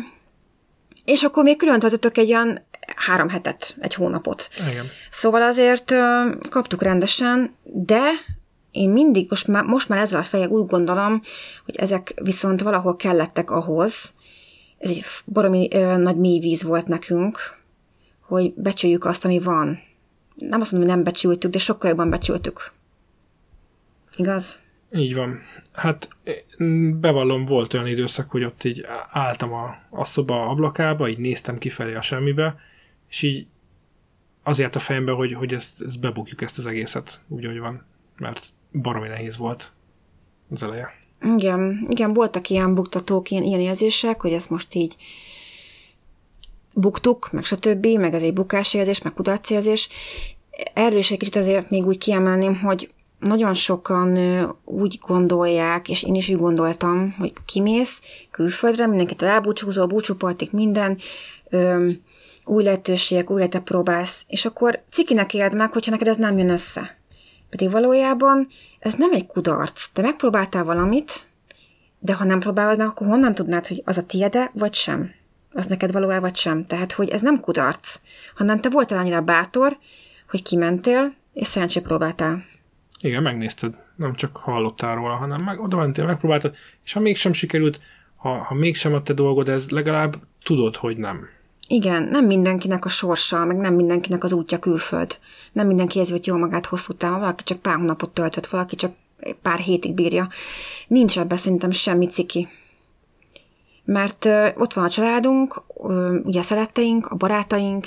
és akkor még külön töltöttök egy olyan három hetet, egy hónapot. Igen. Szóval azért ö, kaptuk rendesen, de én mindig, most már, most már ezzel a fejjel úgy gondolom, hogy ezek viszont valahol kellettek ahhoz, ez egy baromi ö, nagy mély víz volt nekünk, hogy becsüljük azt, ami van. Nem azt mondom, hogy nem becsültük, de sokkal jobban becsültük. Igaz? Így van. Hát bevallom, volt olyan időszak, hogy ott így álltam a, a szoba ablakába, így néztem kifelé a semmibe, és így azért a fejembe, hogy, hogy ezt, ezt bebukjuk ezt az egészet, úgy, hogy van, mert baromi nehéz volt az eleje. Igen, igen, voltak ilyen buktatók, ilyen, ilyen érzések, hogy ezt most így buktuk, meg stb., meg ez egy bukásérzés, meg kudarcérzés. Erről is egy kicsit azért még úgy kiemelném, hogy nagyon sokan úgy gondolják, és én is úgy gondoltam, hogy kimész külföldre, mindenkit elbúcsúzol, búcsúpartik, minden, új lehetőségek, új életet próbálsz, és akkor cikinek éld meg, hogyha neked ez nem jön össze. Pedig valójában ez nem egy kudarc. Te megpróbáltál valamit, de ha nem próbálod meg, akkor honnan tudnád, hogy az a tiede, vagy sem? Az neked valójában vagy sem. Tehát, hogy ez nem kudarc, hanem te voltál annyira bátor, hogy kimentél, és szerencsé próbáltál. Igen, megnézted. Nem csak hallottál róla, hanem meg, oda mentél, megpróbáltad, és ha mégsem sikerült, ha, ha mégsem a te dolgod, ez legalább tudod, hogy nem. Igen, nem mindenkinek a sorsa, meg nem mindenkinek az útja külföld. Nem mindenki érzi, jól magát hosszú távon, valaki csak pár hónapot töltött, valaki csak pár hétig bírja. Nincs ebben szerintem semmi ciki. Mert ö, ott van a családunk, ö, ugye a szeretteink, a barátaink,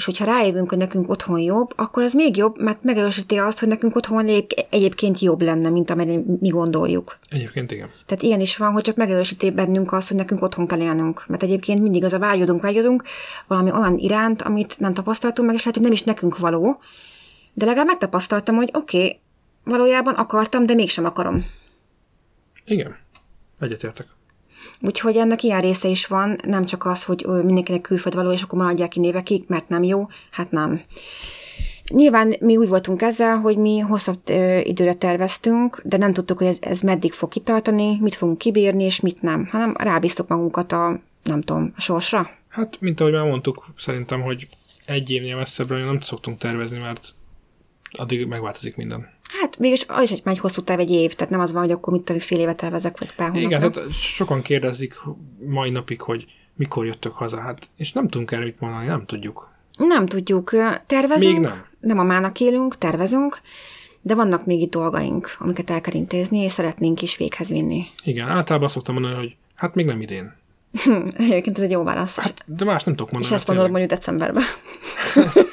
és hogyha rájövünk, hogy nekünk otthon jobb, akkor az még jobb, mert megerősíti azt, hogy nekünk otthon egyébként jobb lenne, mint amire mi gondoljuk. Egyébként igen. Tehát ilyen is van, hogy csak megerősíti bennünk azt, hogy nekünk otthon kell élnünk. Mert egyébként mindig az a vágyodunk, vágyodunk valami olyan iránt, amit nem tapasztaltunk meg, és lehet, hogy nem is nekünk való. De legalább megtapasztaltam, hogy oké, okay, valójában akartam, de mégsem akarom. Igen, egyetértek. Úgyhogy ennek ilyen része is van, nem csak az, hogy mindenkinek külföld való, és akkor maradják ki névekig, mert nem jó, hát nem. Nyilván mi úgy voltunk ezzel, hogy mi hosszabb ö, időre terveztünk, de nem tudtuk, hogy ez, ez meddig fog kitartani, mit fogunk kibírni, és mit nem, hanem rábíztuk magunkat a, nem tudom, a sorsra. Hát, mint ahogy már mondtuk, szerintem, hogy egy évnél messzebbre nem szoktunk tervezni, mert addig megváltozik minden. Hát mégis az is egy, egy hosszú táv, egy év, tehát nem az van, hogy akkor mit tudom, fél évet tervezek, vagy pár hónapra. Igen, tehát sokan kérdezik mai napig, hogy mikor jöttök haza, hát, és nem tudunk erről mit mondani, nem tudjuk. Nem tudjuk. Tervezünk, Még nem. nem a mának élünk, tervezünk, de vannak még itt dolgaink, amiket el kell intézni, és szeretnénk is véghez vinni. Igen, általában azt szoktam mondani, hogy hát még nem idén. Egyébként ez egy jó válasz. Hát, de más nem tudok mondani. És ezt mondod mondjuk decemberben.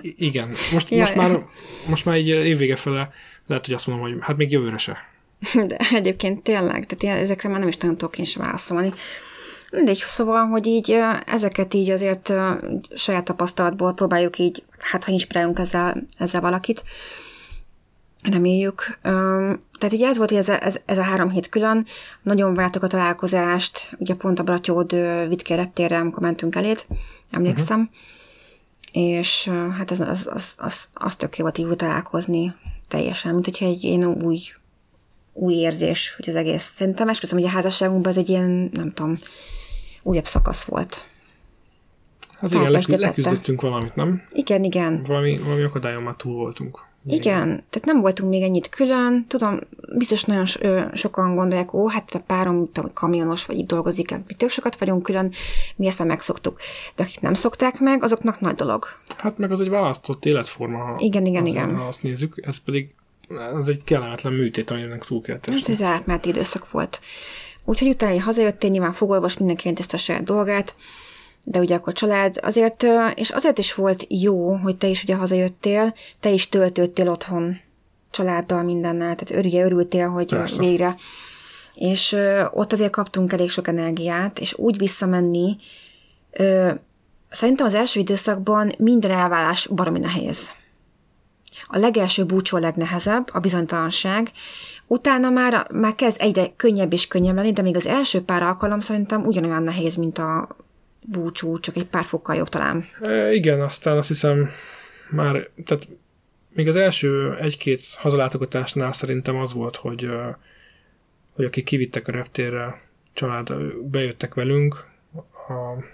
Igen, most, most, már, most már így évvége fele lehet, hogy azt mondom, hogy hát még jövőre se. De egyébként tényleg, tehát ezekre már nem is nagyon tudok én sem válaszolni. Mindegy, szóval, hogy így ezeket így azért saját tapasztalatból próbáljuk így, hát ha inspirálunk ezzel, ezzel valakit, reméljük. Tehát ugye ez volt, ez, ez, ez a három hét külön, nagyon vártuk a találkozást, ugye pont a Bratyód Vitke reptérre, amikor mentünk elét, emlékszem, uh-huh és hát az, az, az, az, az tök jó volt így találkozni teljesen, mint hogyha egy ilyen új, új érzés, hogy az egész. Szerintem esküszöm, hogy a házasságunkban ez egy ilyen, nem tudom, újabb szakasz volt. Hát igen, lekü- leküzdöttünk valamit, nem? Igen, igen. Valami, valami akadályon már túl voltunk. Igen, tehát nem voltunk még ennyit külön. Tudom, biztos nagyon sokan gondolják, ó, hát a párom tudom, kamionos, vagy itt dolgozik, mi tök sokat vagyunk külön, mi ezt már megszoktuk. De akik nem szokták meg, azoknak nagy dolog. Hát meg az egy választott életforma, ha, igen, igen, igen. ha azt nézzük, ez pedig ez egy kellemetlen műtét, aminek túl kell tesni. Hát ez átmeneti időszak volt. Úgyhogy utána hazajöttél, nyilván fogolvas mindenki ezt a saját dolgát, de ugye akkor család, azért, és azért is volt jó, hogy te is ugye hazajöttél, te is töltöttél otthon családdal mindennel, tehát ugye örültél, hogy Persze. végre. És ott azért kaptunk elég sok energiát, és úgy visszamenni, szerintem az első időszakban minden elvállás baromi nehéz. A legelső búcsú a legnehezebb, a bizonytalanság, utána már, már kezd egyre könnyebb és könnyebb lenni, de még az első pár alkalom szerintem ugyanolyan nehéz, mint a búcsú, csak egy pár fokkal jobb talán. E, igen, aztán azt hiszem már, tehát még az első egy-két hazalátogatásnál szerintem az volt, hogy, hogy akik kivittek a reptérre, család bejöttek velünk a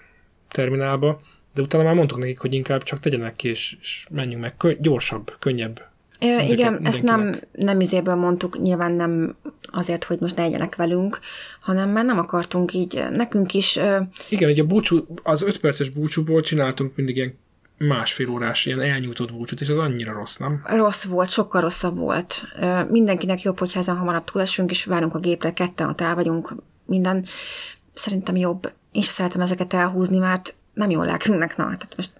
terminálba, de utána már mondtuk nekik, hogy inkább csak tegyenek ki, és, és menjünk meg kö- gyorsabb, könnyebb Ö, igen, ezt nem, nem izéből mondtuk, nyilván nem azért, hogy most ne legyenek velünk, hanem már nem akartunk így, nekünk is... Ö... Igen, ugye a búcsú, az öt perces búcsúból csináltunk mindig ilyen másfél órás, ilyen elnyújtott búcsút, és az annyira rossz, nem? Rossz volt, sokkal rosszabb volt. Ö, mindenkinek jobb, hogyha ezen hamarabb túlesünk, és várunk a gépre, ketten ott el vagyunk, minden. Szerintem jobb. Én sem szeretem ezeket elhúzni, mert nem jól lelkünknek, na, tehát most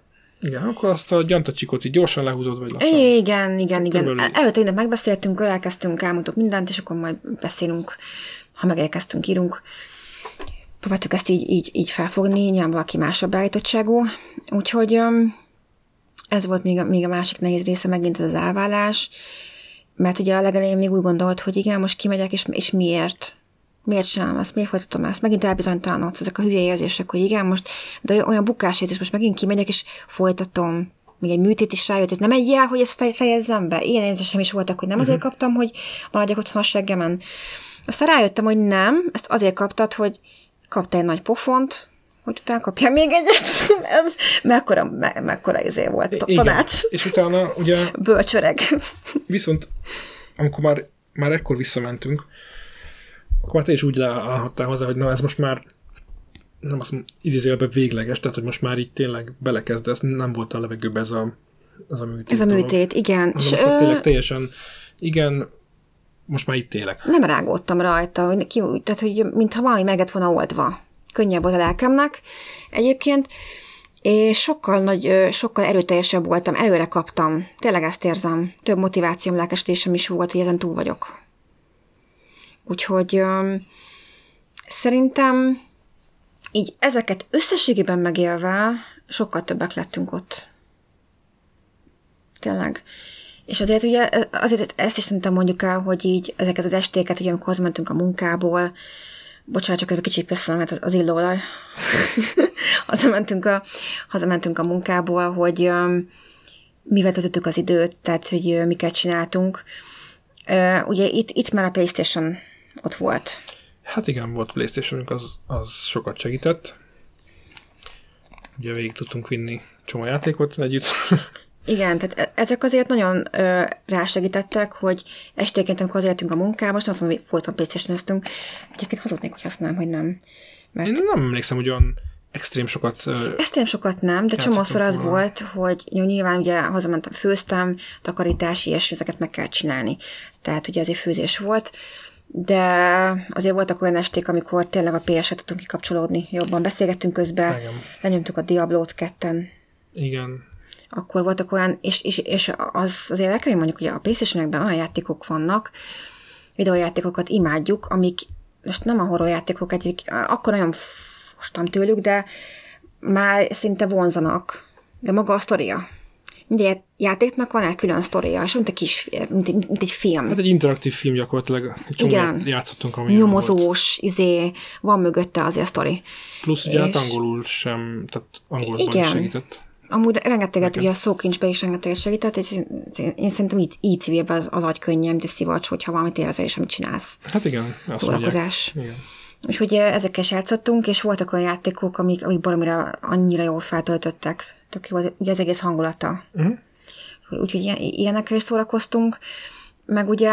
igen, akkor azt a gyantacsikot így gyorsan lehúzod, vagy lassan? Igen, igen, igen. Előtte mindent megbeszéltünk, elkezdtünk, elmondtuk mindent, és akkor majd beszélünk, ha megérkeztünk, írunk. Próbáltuk ezt így, így, így felfogni, nyilván valaki másabb beállítottságú. Úgyhogy ez volt még a, még a másik nehéz része, megint ez az elvállás. mert ugye a legelején még úgy gondolt, hogy igen, most kimegyek, és, és miért? Miért csinálom ezt? Miért folytatom ezt? Megint elbizonytalanodsz ezek a hülye érzések, hogy igen, most, de olyan bukásért, és most megint kimegyek, és folytatom. Még egy műtét is rájött, ez nem egy jel, hogy ezt fejezzem be. Ilyen érzésem is voltak, hogy nem uh-huh. azért kaptam, hogy maradjak otthon a seggemen. Aztán rájöttem, hogy nem, ezt azért kaptad, hogy kaptál egy nagy pofont, hogy utána kapja még egyet. Ez mekkora, me, mekkora izé volt a tanács. És utána ugye... Bölcsöreg. Viszont amikor már, már ekkor visszamentünk, akkor te is úgy leállhattál hozzá, hogy na ez most már nem azt idézőjelben végleges, tehát hogy most már így tényleg belekezdesz, nem volt a levegőben ez a, ez a műtét. Ez a műtét, dolog. igen. És most ö... tényleg teljesen, igen, most már itt élek. Nem rágódtam rajta, hogy ki, tehát hogy mintha valami meget volna oldva. Könnyebb volt a lelkemnek egyébként, és sokkal, nagy, sokkal erőteljesebb voltam, előre kaptam. Tényleg ezt érzem. Több motivációm, lelkesítésem is volt, hogy ezen túl vagyok. Úgyhogy um, szerintem így ezeket összességében megélve sokkal többek lettünk ott. Tényleg. És azért ugye, azért ezt is szerintem mondjuk el, hogy így ezeket az estéket, ugye amikor hazmentünk a munkából, bocsánat, csak egy kicsit beszélem, mert az, az illóolaj. hazamentünk, a, hazamentünk a munkából, hogy um, mivel töltöttük az időt, tehát hogy uh, miket csináltunk. Uh, ugye itt, itt már a Playstation ott volt. Hát igen, volt playstation az, az sokat segített. Ugye végig tudtunk vinni csomó játékot együtt. Igen, tehát e- ezek azért nagyon ö, rásegítettek, hogy esténként, amikor az a munkába, most azt mondom, hogy folyton playstation Egyébként hazudnék, hogy használom, hogy nem. Mert... Én nem emlékszem, hogy olyan extrém sokat... Uh, extrém sokat nem, de csomószor az volna. volt, hogy nyilván ugye hazamentem, főztem, takarítási, és ezeket meg kell csinálni. Tehát ugye azért főzés volt, de azért voltak olyan esték, amikor tényleg a PS-et tudtunk kikapcsolódni jobban. Beszélgettünk közben, Igen. lenyomtuk a Diablo-t ketten. Igen. Akkor voltak olyan, és, és, és az azért el kell mondjuk, hogy a playstation olyan játékok vannak, videójátékokat imádjuk, amik most nem a horror játékok, egy, akkor nagyon fostam tőlük, de már szinte vonzanak. De maga a sztoria minden játéknak van egy külön sztoria, és mint egy kis, mint egy, mint egy film. Hát egy interaktív film gyakorlatilag. Egy Igen. játszottunk, ami Nyomozós, izé, van mögötte azért a sztori. Plusz ugye hát és... hát angolul sem, tehát angolban Igen. is segített. Amúgy rengeteget, ugye a szókincsbe is rengeteget segített, és én, én szerintem így, így szívében az, az agy könnyem, de szivacs, hogyha valamit élvezel, és amit csinálsz. Hát igen. Szórakozás. Igen. Úgyhogy ezekkel játszottunk, és voltak olyan játékok, amik, amik baromira annyira jól feltöltöttek. Tök jó, ugye az egész hangulata. Uh-huh. Úgyhogy ilyenekkel is szórakoztunk. Meg ugye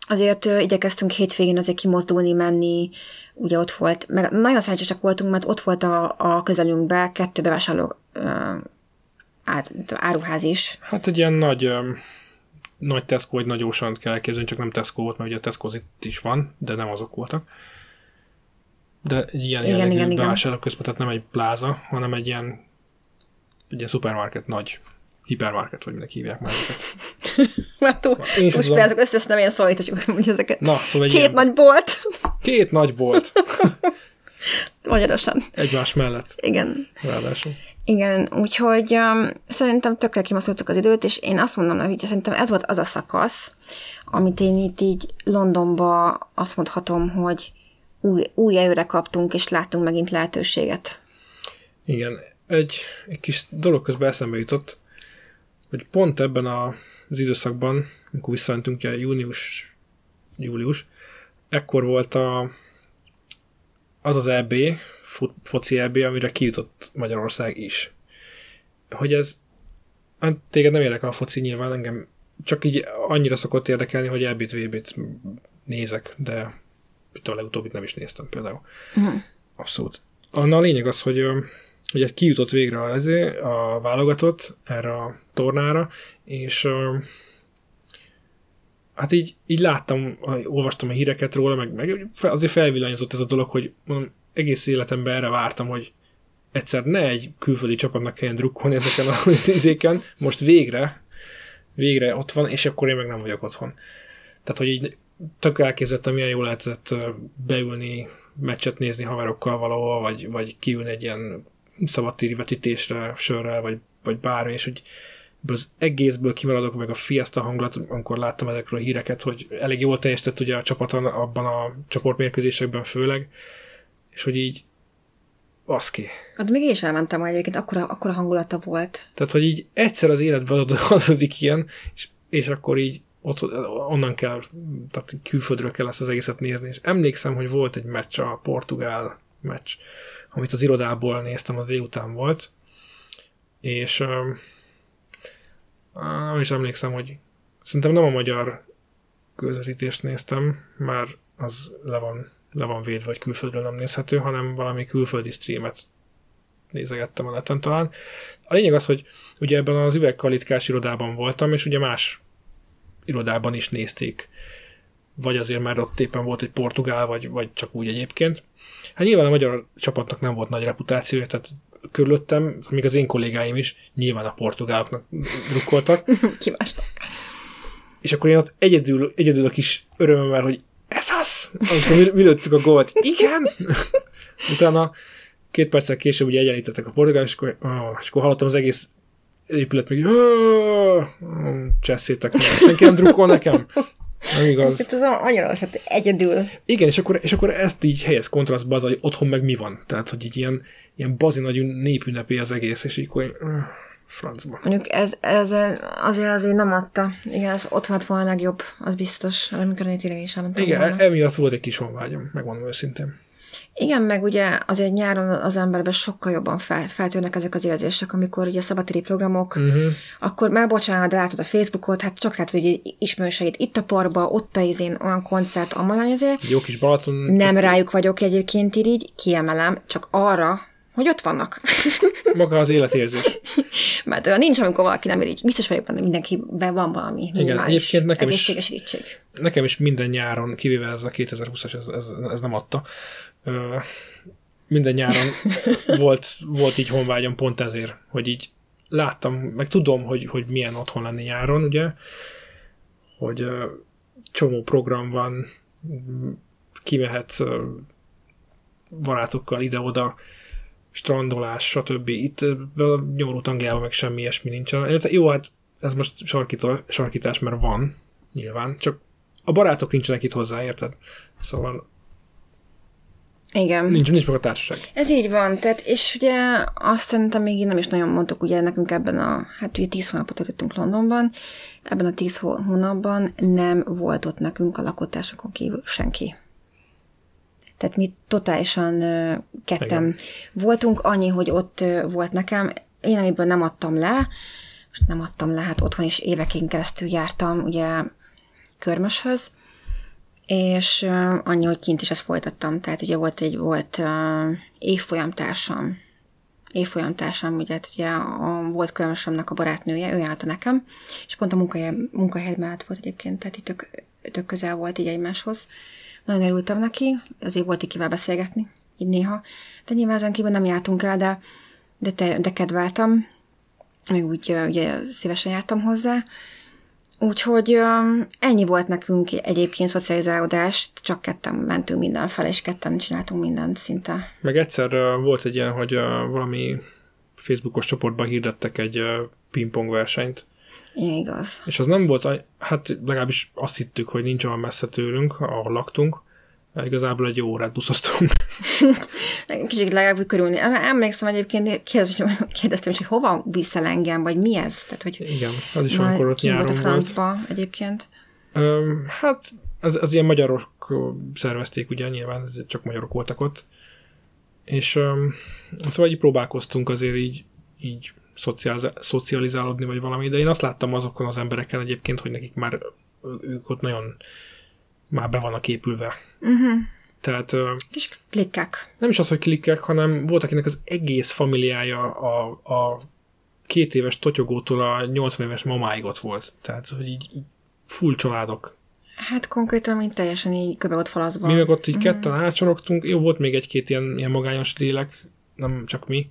azért igyekeztünk hétvégén azért kimozdulni, menni, ugye ott volt, meg nagyon szerencsések voltunk, mert ott volt a, a közelünkbe kettő bevásárló áruház is. Hát egy ilyen nagy, nagy Tesco, vagy nagy Ocean kell elképzelni, csak nem Tesco volt, mert ugye a Tesco itt is van, de nem azok voltak. De egy ilyen igen, jellegű igen, bevásárlóközpont, tehát nem egy pláza, hanem egy ilyen, egy ilyen szupermarket, nagy hipermarket, vagy minek hívják már ezeket. Már túl, most például összes nem ilyen szólításuk, hogy ezeket. Na, szóval Két ilyen, nagy bolt. Két nagy bolt. Magyarosan. Egymás mellett. Igen. Ráadásul. Igen, úgyhogy um, szerintem tökre kimaszoltuk az időt, és én azt mondom, hogy szerintem ez volt az a szakasz, amit én itt így Londonba azt mondhatom, hogy új, új erőre kaptunk, és láttunk megint lehetőséget. Igen, egy, egy kis dolog közben eszembe jutott, hogy pont ebben a, az időszakban, amikor visszamentünk, ugye június, július, ekkor volt a, az az EB, fut, foci EB, amire kijutott Magyarország is. Hogy ez, hát téged nem érdekel a foci nyilván, engem csak így annyira szokott érdekelni, hogy EB-t, VB-t nézek, de a legutóbbit nem is néztem például. Uh-huh. Abszolút. Anna a lényeg az, hogy ugye kijutott végre azért a válogatott erre a tornára, és hát így, így láttam, olvastam a híreket róla, meg, meg azért felvillanyozott ez a dolog, hogy mondom, egész életemben erre vártam, hogy egyszer ne egy külföldi csapatnak kelljen drukkolni ezeken a izéken, most végre, végre ott van, és akkor én meg nem vagyok otthon. Tehát, hogy így tök elképzeltem, milyen jó lehetett beülni, meccset nézni haverokkal valahol, vagy, vagy kiülni egy ilyen szabadtéri vetítésre, sörrel, vagy, vagy bármi, és hogy az egészből kimaradok meg a fiesta hangulat, amikor láttam ezekről a híreket, hogy elég jól teljesített ugye a csapat abban a csoportmérkőzésekben főleg, és hogy így ki. Hát még én is elmentem, hogy egyébként akkora, akkora hangulata volt. Tehát, hogy így egyszer az életben adódik ilyen, és, és akkor így ott, onnan kell, tehát külföldről kell ezt az egészet nézni, és emlékszem, hogy volt egy meccs, a portugál meccs, amit az irodából néztem, az délután volt, és nem is emlékszem, hogy szerintem nem a magyar közvetítést néztem, mert az le van, le van védve, vagy külföldről nem nézhető, hanem valami külföldi streamet nézegettem a neten talán. A lényeg az, hogy ugye ebben az üvegkalitkás irodában voltam, és ugye más irodában is nézték. Vagy azért, mert ott éppen volt egy portugál, vagy, vagy csak úgy egyébként. Hát nyilván a magyar csapatnak nem volt nagy reputációja, tehát körülöttem, még az én kollégáim is nyilván a portugáloknak drukkoltak. Kivástak. És akkor én ott egyedül, egyedül a kis örömmel, hogy ez az! Amikor mi, mi lőttük a gólt. Igen! Utána két perccel később ugye egyenlítettek a portugál, és akkor, oh, és akkor hallottam az egész épület meg, cseszétek meg, senki nem drukkol nekem. Nem igaz. Ez az annyira az, hát egyedül. Igen, és akkor, és akkor ezt így helyez kontrasztba az, hogy otthon meg mi van. Tehát, hogy így ilyen, ilyen bazi nagy népünnepé az egész, és így akkor francba. Mondjuk ez, ez azért azért nem adta. Igen, ez ott volt volna legjobb, az biztos, amikor én tényleg is elmentem Igen, volna. emiatt volt egy kis honvágyom, megmondom őszintén. Igen, meg ugye azért nyáron az emberben sokkal jobban fel, feltűnnek ezek az érzések, amikor ugye szabatéri programok, uh-huh. akkor már bocsánat, de látod a Facebookot, hát csak látod, hogy ismerőseid itt a parba, ott a izén, olyan koncert, amolyan izé. Jó kis Balaton. Nem rájuk vagyok egyébként így, kiemelem, csak arra, hogy ott vannak. Maga az életérzés. Mert olyan nincs, amikor valaki nem irigy. Biztos vagyok benne, mindenkiben van valami Igen, egyébként nekem is, irítség. Nekem is minden nyáron, kivéve ez a 2020-as, ez, ez, ez nem adta, minden nyáron volt, volt így honvágyam pont ezért, hogy így láttam, meg tudom, hogy, hogy milyen otthon lenni nyáron, ugye, hogy csomó program van, kimehetsz barátokkal ide-oda, strandolás, stb. Itt nyomorult Angliában meg semmi ilyesmi nincsen. Jó, hát ez most sarkítás, mert van, nyilván, csak a barátok nincsenek itt hozzá, érted? Szóval igen. Nincs, nincs meg a társaság. Ez így van, tehát, és ugye azt szerintem még nem is nagyon mondtuk, ugye nekünk ebben a, hát ugye tíz hónapot töltöttünk Londonban, ebben a tíz hónapban nem volt ott nekünk a lakótársakon kívül senki. Tehát mi totálisan ketten Igen. voltunk, annyi, hogy ott volt nekem, én amiből nem adtam le, most nem adtam le, hát otthon is évekig keresztül jártam, ugye Körmöshöz, és annyi, hogy kint is ezt folytattam. Tehát ugye volt egy volt évfolyamtársam, évfolyamtársam, ugye, hát ugye a, volt körömösömnek a barátnője, ő állta nekem, és pont a munkahely, munkahely mellett volt egyébként, tehát itt tök, tök közel volt így egymáshoz. Nagyon örültem neki, azért volt így kivel beszélgetni, így néha. De nyilván ezen kívül nem jártunk el, de, de, te, de kedveltem, meg úgy ugye szívesen jártam hozzá, Úgyhogy ennyi volt nekünk egyébként szocializálódást, csak ketten mentünk mindenfele, és ketten csináltunk mindent szinte. Meg egyszer volt egy ilyen, hogy valami Facebookos csoportban hirdettek egy pingpong versenyt. Igen, igaz. És az nem volt, hát legalábbis azt hittük, hogy nincs olyan messze tőlünk, ahol laktunk, Igazából egy jó órát buszoztunk. Kicsit legalább körülni. Emlékszem egyébként, kérdeztem is, hogy hova viszel engem, vagy mi ez? Tehát, hogy Igen, az is valamikor ott nyáron volt. a francba volt. egyébként? Um, hát, az, az ilyen magyarok szervezték, ugye nyilván ez csak magyarok voltak ott. És um, szóval így próbálkoztunk azért így, így szocializálódni, vagy valami, de én azt láttam azokon az embereken egyébként, hogy nekik már ők ott nagyon már be vannak épülve. Uh-huh. Tehát... Kis klikkek. Nem is az, hogy klikkek, hanem volt, akinek az egész familiája a, a két éves totyogótól a 80 éves mamáig ott volt. Tehát, hogy így, így full családok. Hát konkrétan, mint teljesen így köbe ott falazva. Mi meg ott így uh-huh. ketten átsorogtunk. Jó, volt még egy-két ilyen, ilyen magányos lélek, nem csak mi,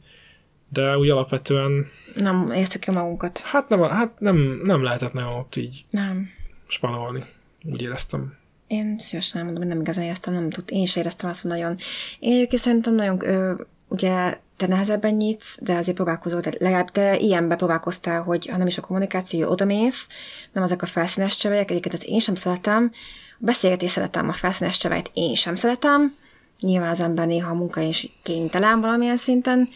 de úgy alapvetően... Nem értük ki magunkat. Hát nem, hát nem, nem lehetett nagyon ott így nem. spanolni. Úgy éreztem. Én szívesen mondom, hogy nem igazán éreztem, nem tud, én is éreztem azt, hogy nagyon. Én egyébként szerintem nagyon ö, ugye te nehezebben nyitsz, de azért próbálkozol, de legalább te ilyenbe próbálkoztál, hogy ha nem is a kommunikáció, hogy odamész, nem ezek a felszínes csevelyek, egyébként ezt én sem szeretem, a beszélgetés szeretem, a felszínes csevelyt én sem szeretem, nyilván az ember néha a munka is kénytelen valamilyen szinten,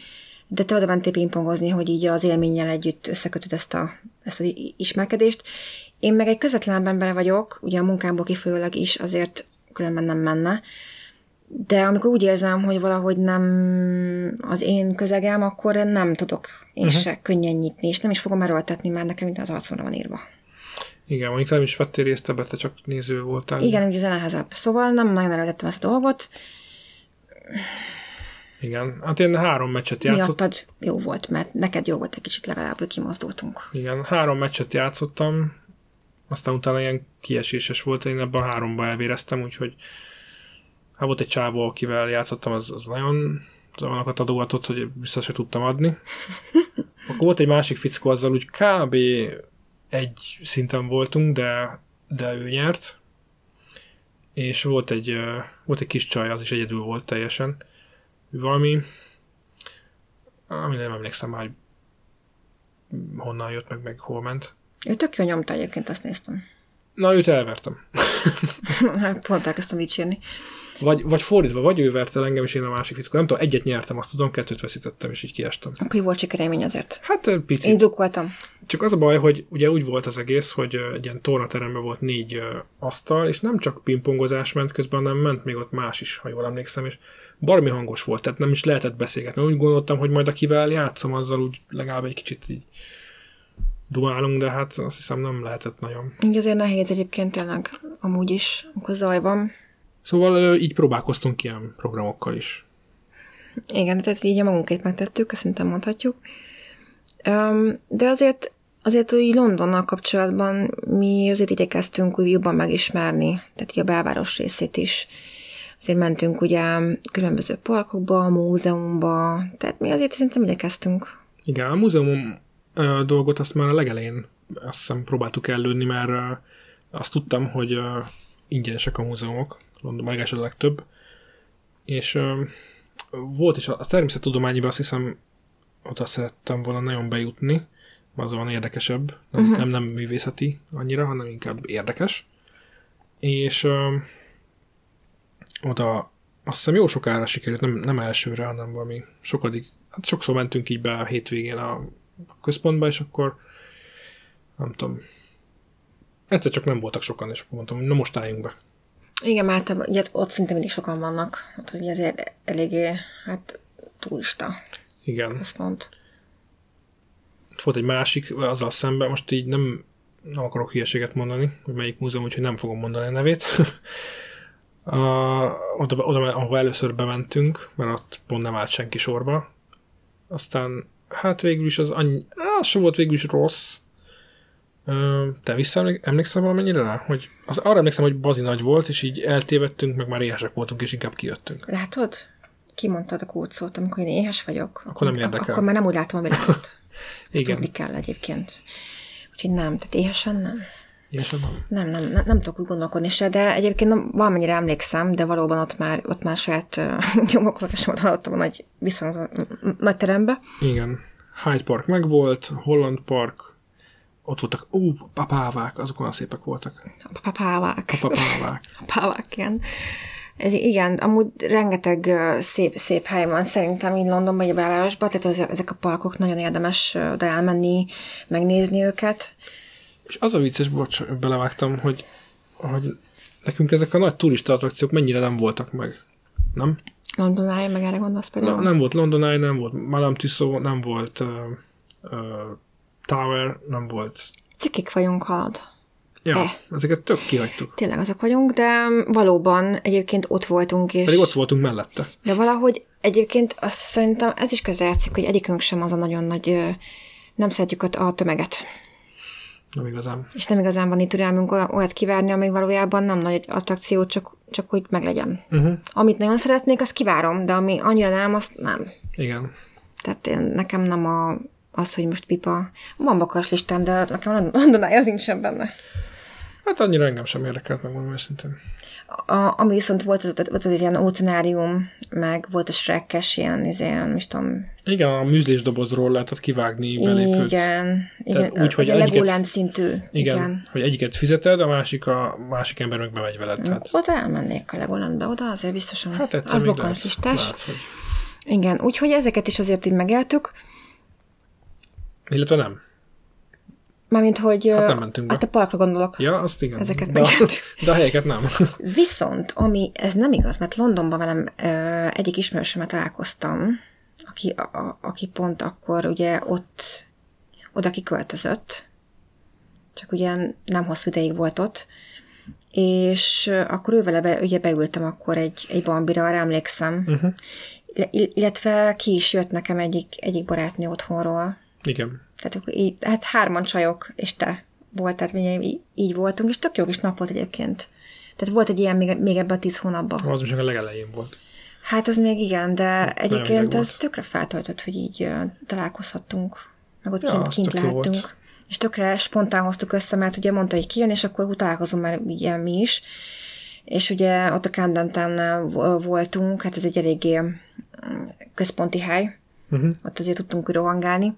de te oda mentél pingpongozni, hogy így az élménnyel együtt összekötöd ezt a, ezt az ismerkedést. Én meg egy közvetlen ember vagyok, ugye a munkámból kifolyólag is, azért különben nem menne, de amikor úgy érzem, hogy valahogy nem az én közegem, akkor nem tudok én uh-huh. se könnyen nyitni, és nem is fogom erőltetni, mert nekem mint az arcomra van írva. Igen, mondjuk nem is vettél részt ebbe, te csak néző voltál. Igen, ugye nehezebb. Szóval nem nagyon erőltettem ezt a dolgot. Igen, hát én három meccset játszottam. Miattad jó volt, mert neked jó volt egy kicsit legalább, kimozdultunk. Igen, három meccset játszottam, aztán utána ilyen kieséses volt, én ebben a háromba elvéreztem, úgyhogy hát volt egy csávó, akivel játszottam, az, az nagyon olyanokat adogatott, hogy vissza se tudtam adni. Akkor volt egy másik fickó, azzal úgy kb. egy szinten voltunk, de, de ő nyert. És volt egy, volt egy kis csaj, az is egyedül volt teljesen. Ő valami, ami nem emlékszem már, hogy honnan jött, meg, meg hol ment. Ő tök jó nyomta egyébként, azt néztem. Na, őt elvertem. hát pont elkezdtem dicsérni. Vagy, vagy fordítva, vagy ő verte engem, és én a másik fickó. Nem tudom, egyet nyertem, azt tudom, kettőt veszítettem, és így kiestem. Akkor volt sikerélmény azért. Hát picit. Én voltam. Csak az a baj, hogy ugye úgy volt az egész, hogy egy ilyen tornateremben volt négy asztal, és nem csak pingpongozás ment közben, hanem ment még ott más is, ha jól emlékszem, és barmi hangos volt, tehát nem is lehetett beszélgetni. Úgy gondoltam, hogy majd akivel játszom, azzal úgy legalább egy kicsit így dumálunk, de hát azt hiszem nem lehetett nagyon. Így azért nehéz egyébként tényleg, amúgy is, amikor zaj van. Szóval így próbálkoztunk ilyen programokkal is. Igen, tehát így a magunkét megtettük, ezt szerintem mondhatjuk. De azért, azért úgy Londonnal kapcsolatban mi azért igyekeztünk úgy jobban megismerni, tehát így a belváros részét is. Azért mentünk ugye különböző parkokba, múzeumba, tehát mi azért szerintem igyekeztünk. Igen, a múzeum dolgot azt már a legelején azt hiszem próbáltuk ellőni, mert azt tudtam, hogy ingyenesek a múzeumok, Londonban a legtöbb, és volt is a, a természettudományiban azt hiszem oda szerettem volna nagyon bejutni, az van érdekesebb, nem, uh-huh. nem, nem művészeti annyira, hanem inkább érdekes. És ö, oda azt hiszem jó sokára sikerült, nem, nem elsőre, hanem valami sokadik, hát sokszor mentünk így be a hétvégén a központba, és akkor nem tudom, egyszer csak nem voltak sokan, és akkor mondtam, na most álljunk be. Igen, mert ugye ott szinte mindig sokan vannak. Ott az azért eléggé, hát turista Igen. központ. Volt egy másik, azzal szemben, most így nem, nem akarok hülyeséget mondani, hogy melyik múzeum, úgyhogy nem fogom mondani a nevét. uh, oda, oda, ahol először bementünk, mert ott pont nem állt senki sorba. Aztán hát végül is az annyi, az sem volt végül is rossz. Te visszaemlékszel valamennyire rá? Hogy az, arra emlékszem, hogy bazi nagy volt, és így eltévedtünk, meg már éhesek voltunk, és inkább kijöttünk. Látod? Kimondtad a kódszót, amikor én éhes vagyok. Akkor nem érdekel. Akkor már nem úgy látom a világot. Igen. tudni kell egyébként. Úgyhogy nem, tehát éhesen nem. Nem? Nem, nem, nem, tudok úgy gondolkodni se, de egyébként nem, valamennyire emlékszem, de valóban ott már, ott már saját nyomokról sem hallottam a nagy visszhangzó nagy terembe. Igen. Hyde Park megvolt, Holland Park, ott voltak, ó, papávák, azok olyan szépek voltak. Papávák. Papávák. Papávák, igen. Ez, igen, amúgy rengeteg szép, szép hely van szerintem így Londonban, vagy a belvárosban, tehát ezek a parkok nagyon érdemes oda elmenni, megnézni őket. És az a vicces, bocs, belevágtam, hogy, hogy nekünk ezek a nagy turista attrakciók mennyire nem voltak meg, nem? London Eye, meg erre gondolsz például? Nem volt London Eye, nem volt Madame Tussauds, nem volt uh, uh, Tower, nem volt... Cikik vagyunk, halad. Ja, e. ezeket tök kihagytuk. Tényleg azok vagyunk, de valóban egyébként ott voltunk. És... Pedig ott voltunk mellette. De valahogy egyébként azt szerintem ez is közrejátszik, hogy egyikünk sem az a nagyon nagy, nem szeretjük a tömeget. Nem igazán. És nem igazán van itt türelmünk olyat kivárni, ami valójában nem nagy attrakció, csak, csak hogy meglegyen. Uh-huh. Amit nagyon szeretnék, azt kivárom, de ami annyira nem, azt nem. Igen. Tehát én, nekem nem a, az, hogy most pipa. Van bakas listám, de nekem London az nincsen benne. Hát annyira engem sem érdekelt, megmondom őszintén. A, ami viszont volt, az, az, az, ilyen óceárium, meg volt a Shrekkes ilyen, izé, ilyen, nem is tudom. Igen, a műzlés dobozról lehetett kivágni belépőt. Igen, igen. úgy, hogy egyiket- szintű. Igen, igen. hogy egyiket fizeted, a másik, a másik ember meg bemegy veled. Tehát, Oda elmennék a Legolandbe, oda azért biztosan. hát az még bokancs lehet, listás. lehet, hogy... Igen, úgyhogy ezeket is azért így megeltük. Illetve nem. Mármint, hogy... Hát nem mentünk be. Hát a parkra gondolok. Ja, azt igen. Ezeket de, de a helyeket nem. Viszont, ami, ez nem igaz, mert Londonban velem ö, egyik ismerősömmel találkoztam, aki, a, a, aki pont akkor ugye ott, oda kiköltözött, csak ugye nem hosszú ideig volt ott, és akkor ővele be, ugye beültem akkor egy, egy bambira, arra emlékszem, Uh-huh. Ill- illetve ki is jött nekem egyik, egyik barátnő otthonról, Igen. Tehát akkor így, hát hárman csajok, és te volt, tehát így, így voltunk, és tök jó kis nap volt egyébként. Tehát volt egy ilyen még, még ebben a tíz hónapban. Az még a legelején volt. Hát az még igen, de egyébként hideg az volt. tökre feltöltött, hogy így találkozhattunk, meg ott Ja, kint, kint lehettünk. És tökre spontán hoztuk össze, mert ugye mondta, hogy kijön, és akkor találkozunk már ugye mi is. És ugye ott a vo- voltunk, hát ez egy eléggé mm, központi hely, Uh-huh. ott azért tudtunk rohangálni.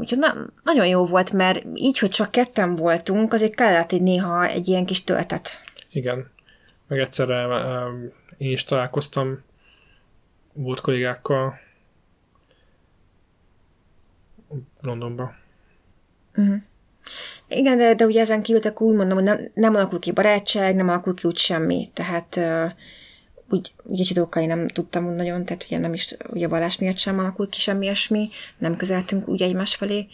Úgyhogy na, nagyon jó volt, mert így, hogy csak ketten voltunk, azért kellett egy néha egy ilyen kis töltet. Igen. Meg egyszerre um, én is találkoztam volt kollégákkal Londonba. Igen, de, de ugye ezen kívül akkor úgy mondom, hogy nem, nem alakul ki barátság, nem alakul ki úgy semmi. Tehát uh, úgy, ugye csidókai nem tudtam úgy nagyon, tehát ugye nem is, ugye vallás miatt sem alakul ki semmi ilyesmi, nem közeltünk úgy egymás felé,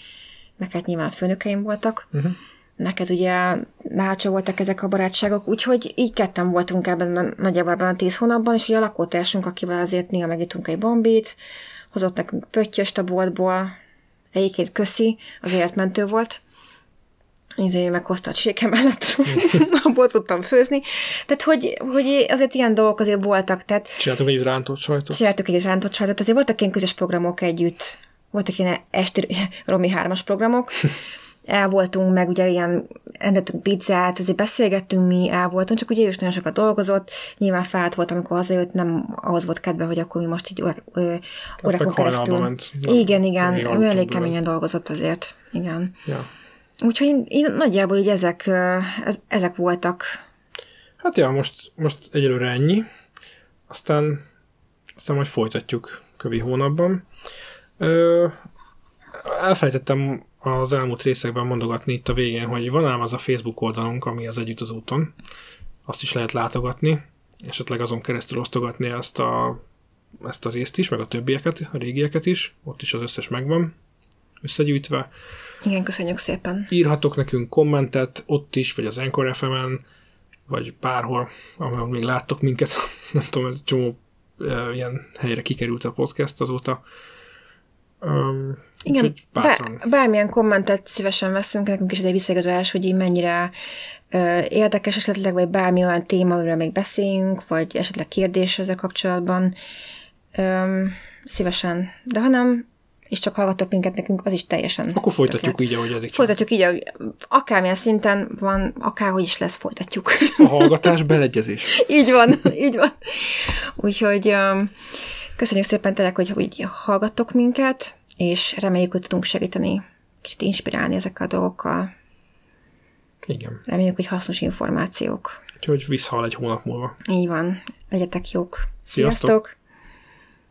meg hát nyilván főnökeim voltak. Uh-huh. Neked ugye nácsa voltak ezek a barátságok, úgyhogy így ketten voltunk ebben a, nagyjából ebben a tíz hónapban, és ugye a lakótársunk, akivel azért néha megittunk egy bombit, hozott nekünk pöttyöst a boltból, egyébként köszi, az életmentő volt, izé meghozta a séke mellett, abból tudtam főzni. Tehát, hogy, hogy azért ilyen dolgok azért voltak, tehát Csináltunk egy rántott sajtot. csináltuk egy rántott sajtot, azért voltak ilyen közös programok együtt, voltak ilyen esti Romi 3-as programok, el voltunk, meg ugye ilyen rendeltünk pizzát, azért beszélgettünk mi, el voltunk, csak ugye ő is nagyon sokat dolgozott, nyilván fáradt volt, amikor hazajött, nem ahhoz volt kedve, hogy akkor mi most így órák, ö, órákon keresztül. ment. igen, igen, ő elég keményen dolgozott azért, igen. Ja. Úgyhogy én, nagyjából így ezek, ez, ezek voltak. Hát ja, most, most egyelőre ennyi. Aztán, aztán majd folytatjuk kövi hónapban. Ö, elfelejtettem az elmúlt részekben mondogatni itt a végén, hogy van ám az a Facebook oldalunk, ami az Együtt az úton. Azt is lehet látogatni, esetleg azon keresztül osztogatni ezt a, ezt a részt is, meg a többieket, a régieket is. Ott is az összes megvan összegyűjtve. Igen, köszönjük szépen. Írhatok nekünk kommentet ott is, vagy az Anchor FM-en, vagy bárhol, ahol még láttok minket. Nem tudom, ez csomó uh, ilyen helyre kikerült a podcast azóta. Um, Igen, bár, bármilyen kommentet szívesen veszünk, nekünk is egy visszaigazolás, hogy így mennyire ö, érdekes esetleg, vagy bármi olyan téma, amiről még beszéljünk, vagy esetleg kérdés ezzel kapcsolatban. Ö, szívesen. De ha nem, és csak hallgatok minket nekünk, az is teljesen. Akkor folytatjuk tökéletes. így, ahogy eddig. Folytatjuk így, ahogy akármilyen szinten van, akárhogy is lesz, folytatjuk. A hallgatás beleegyezés. így van, így van. Úgyhogy um, köszönjük szépen tényleg, hogy, hogy hallgattok minket, és reméljük, hogy tudunk segíteni, kicsit inspirálni ezekkel a dolgokkal. Igen. Reméljük, hogy hasznos információk. Úgyhogy visszahal egy hónap múlva. Így van. Legyetek jók. Sziasztok! Sziasztok!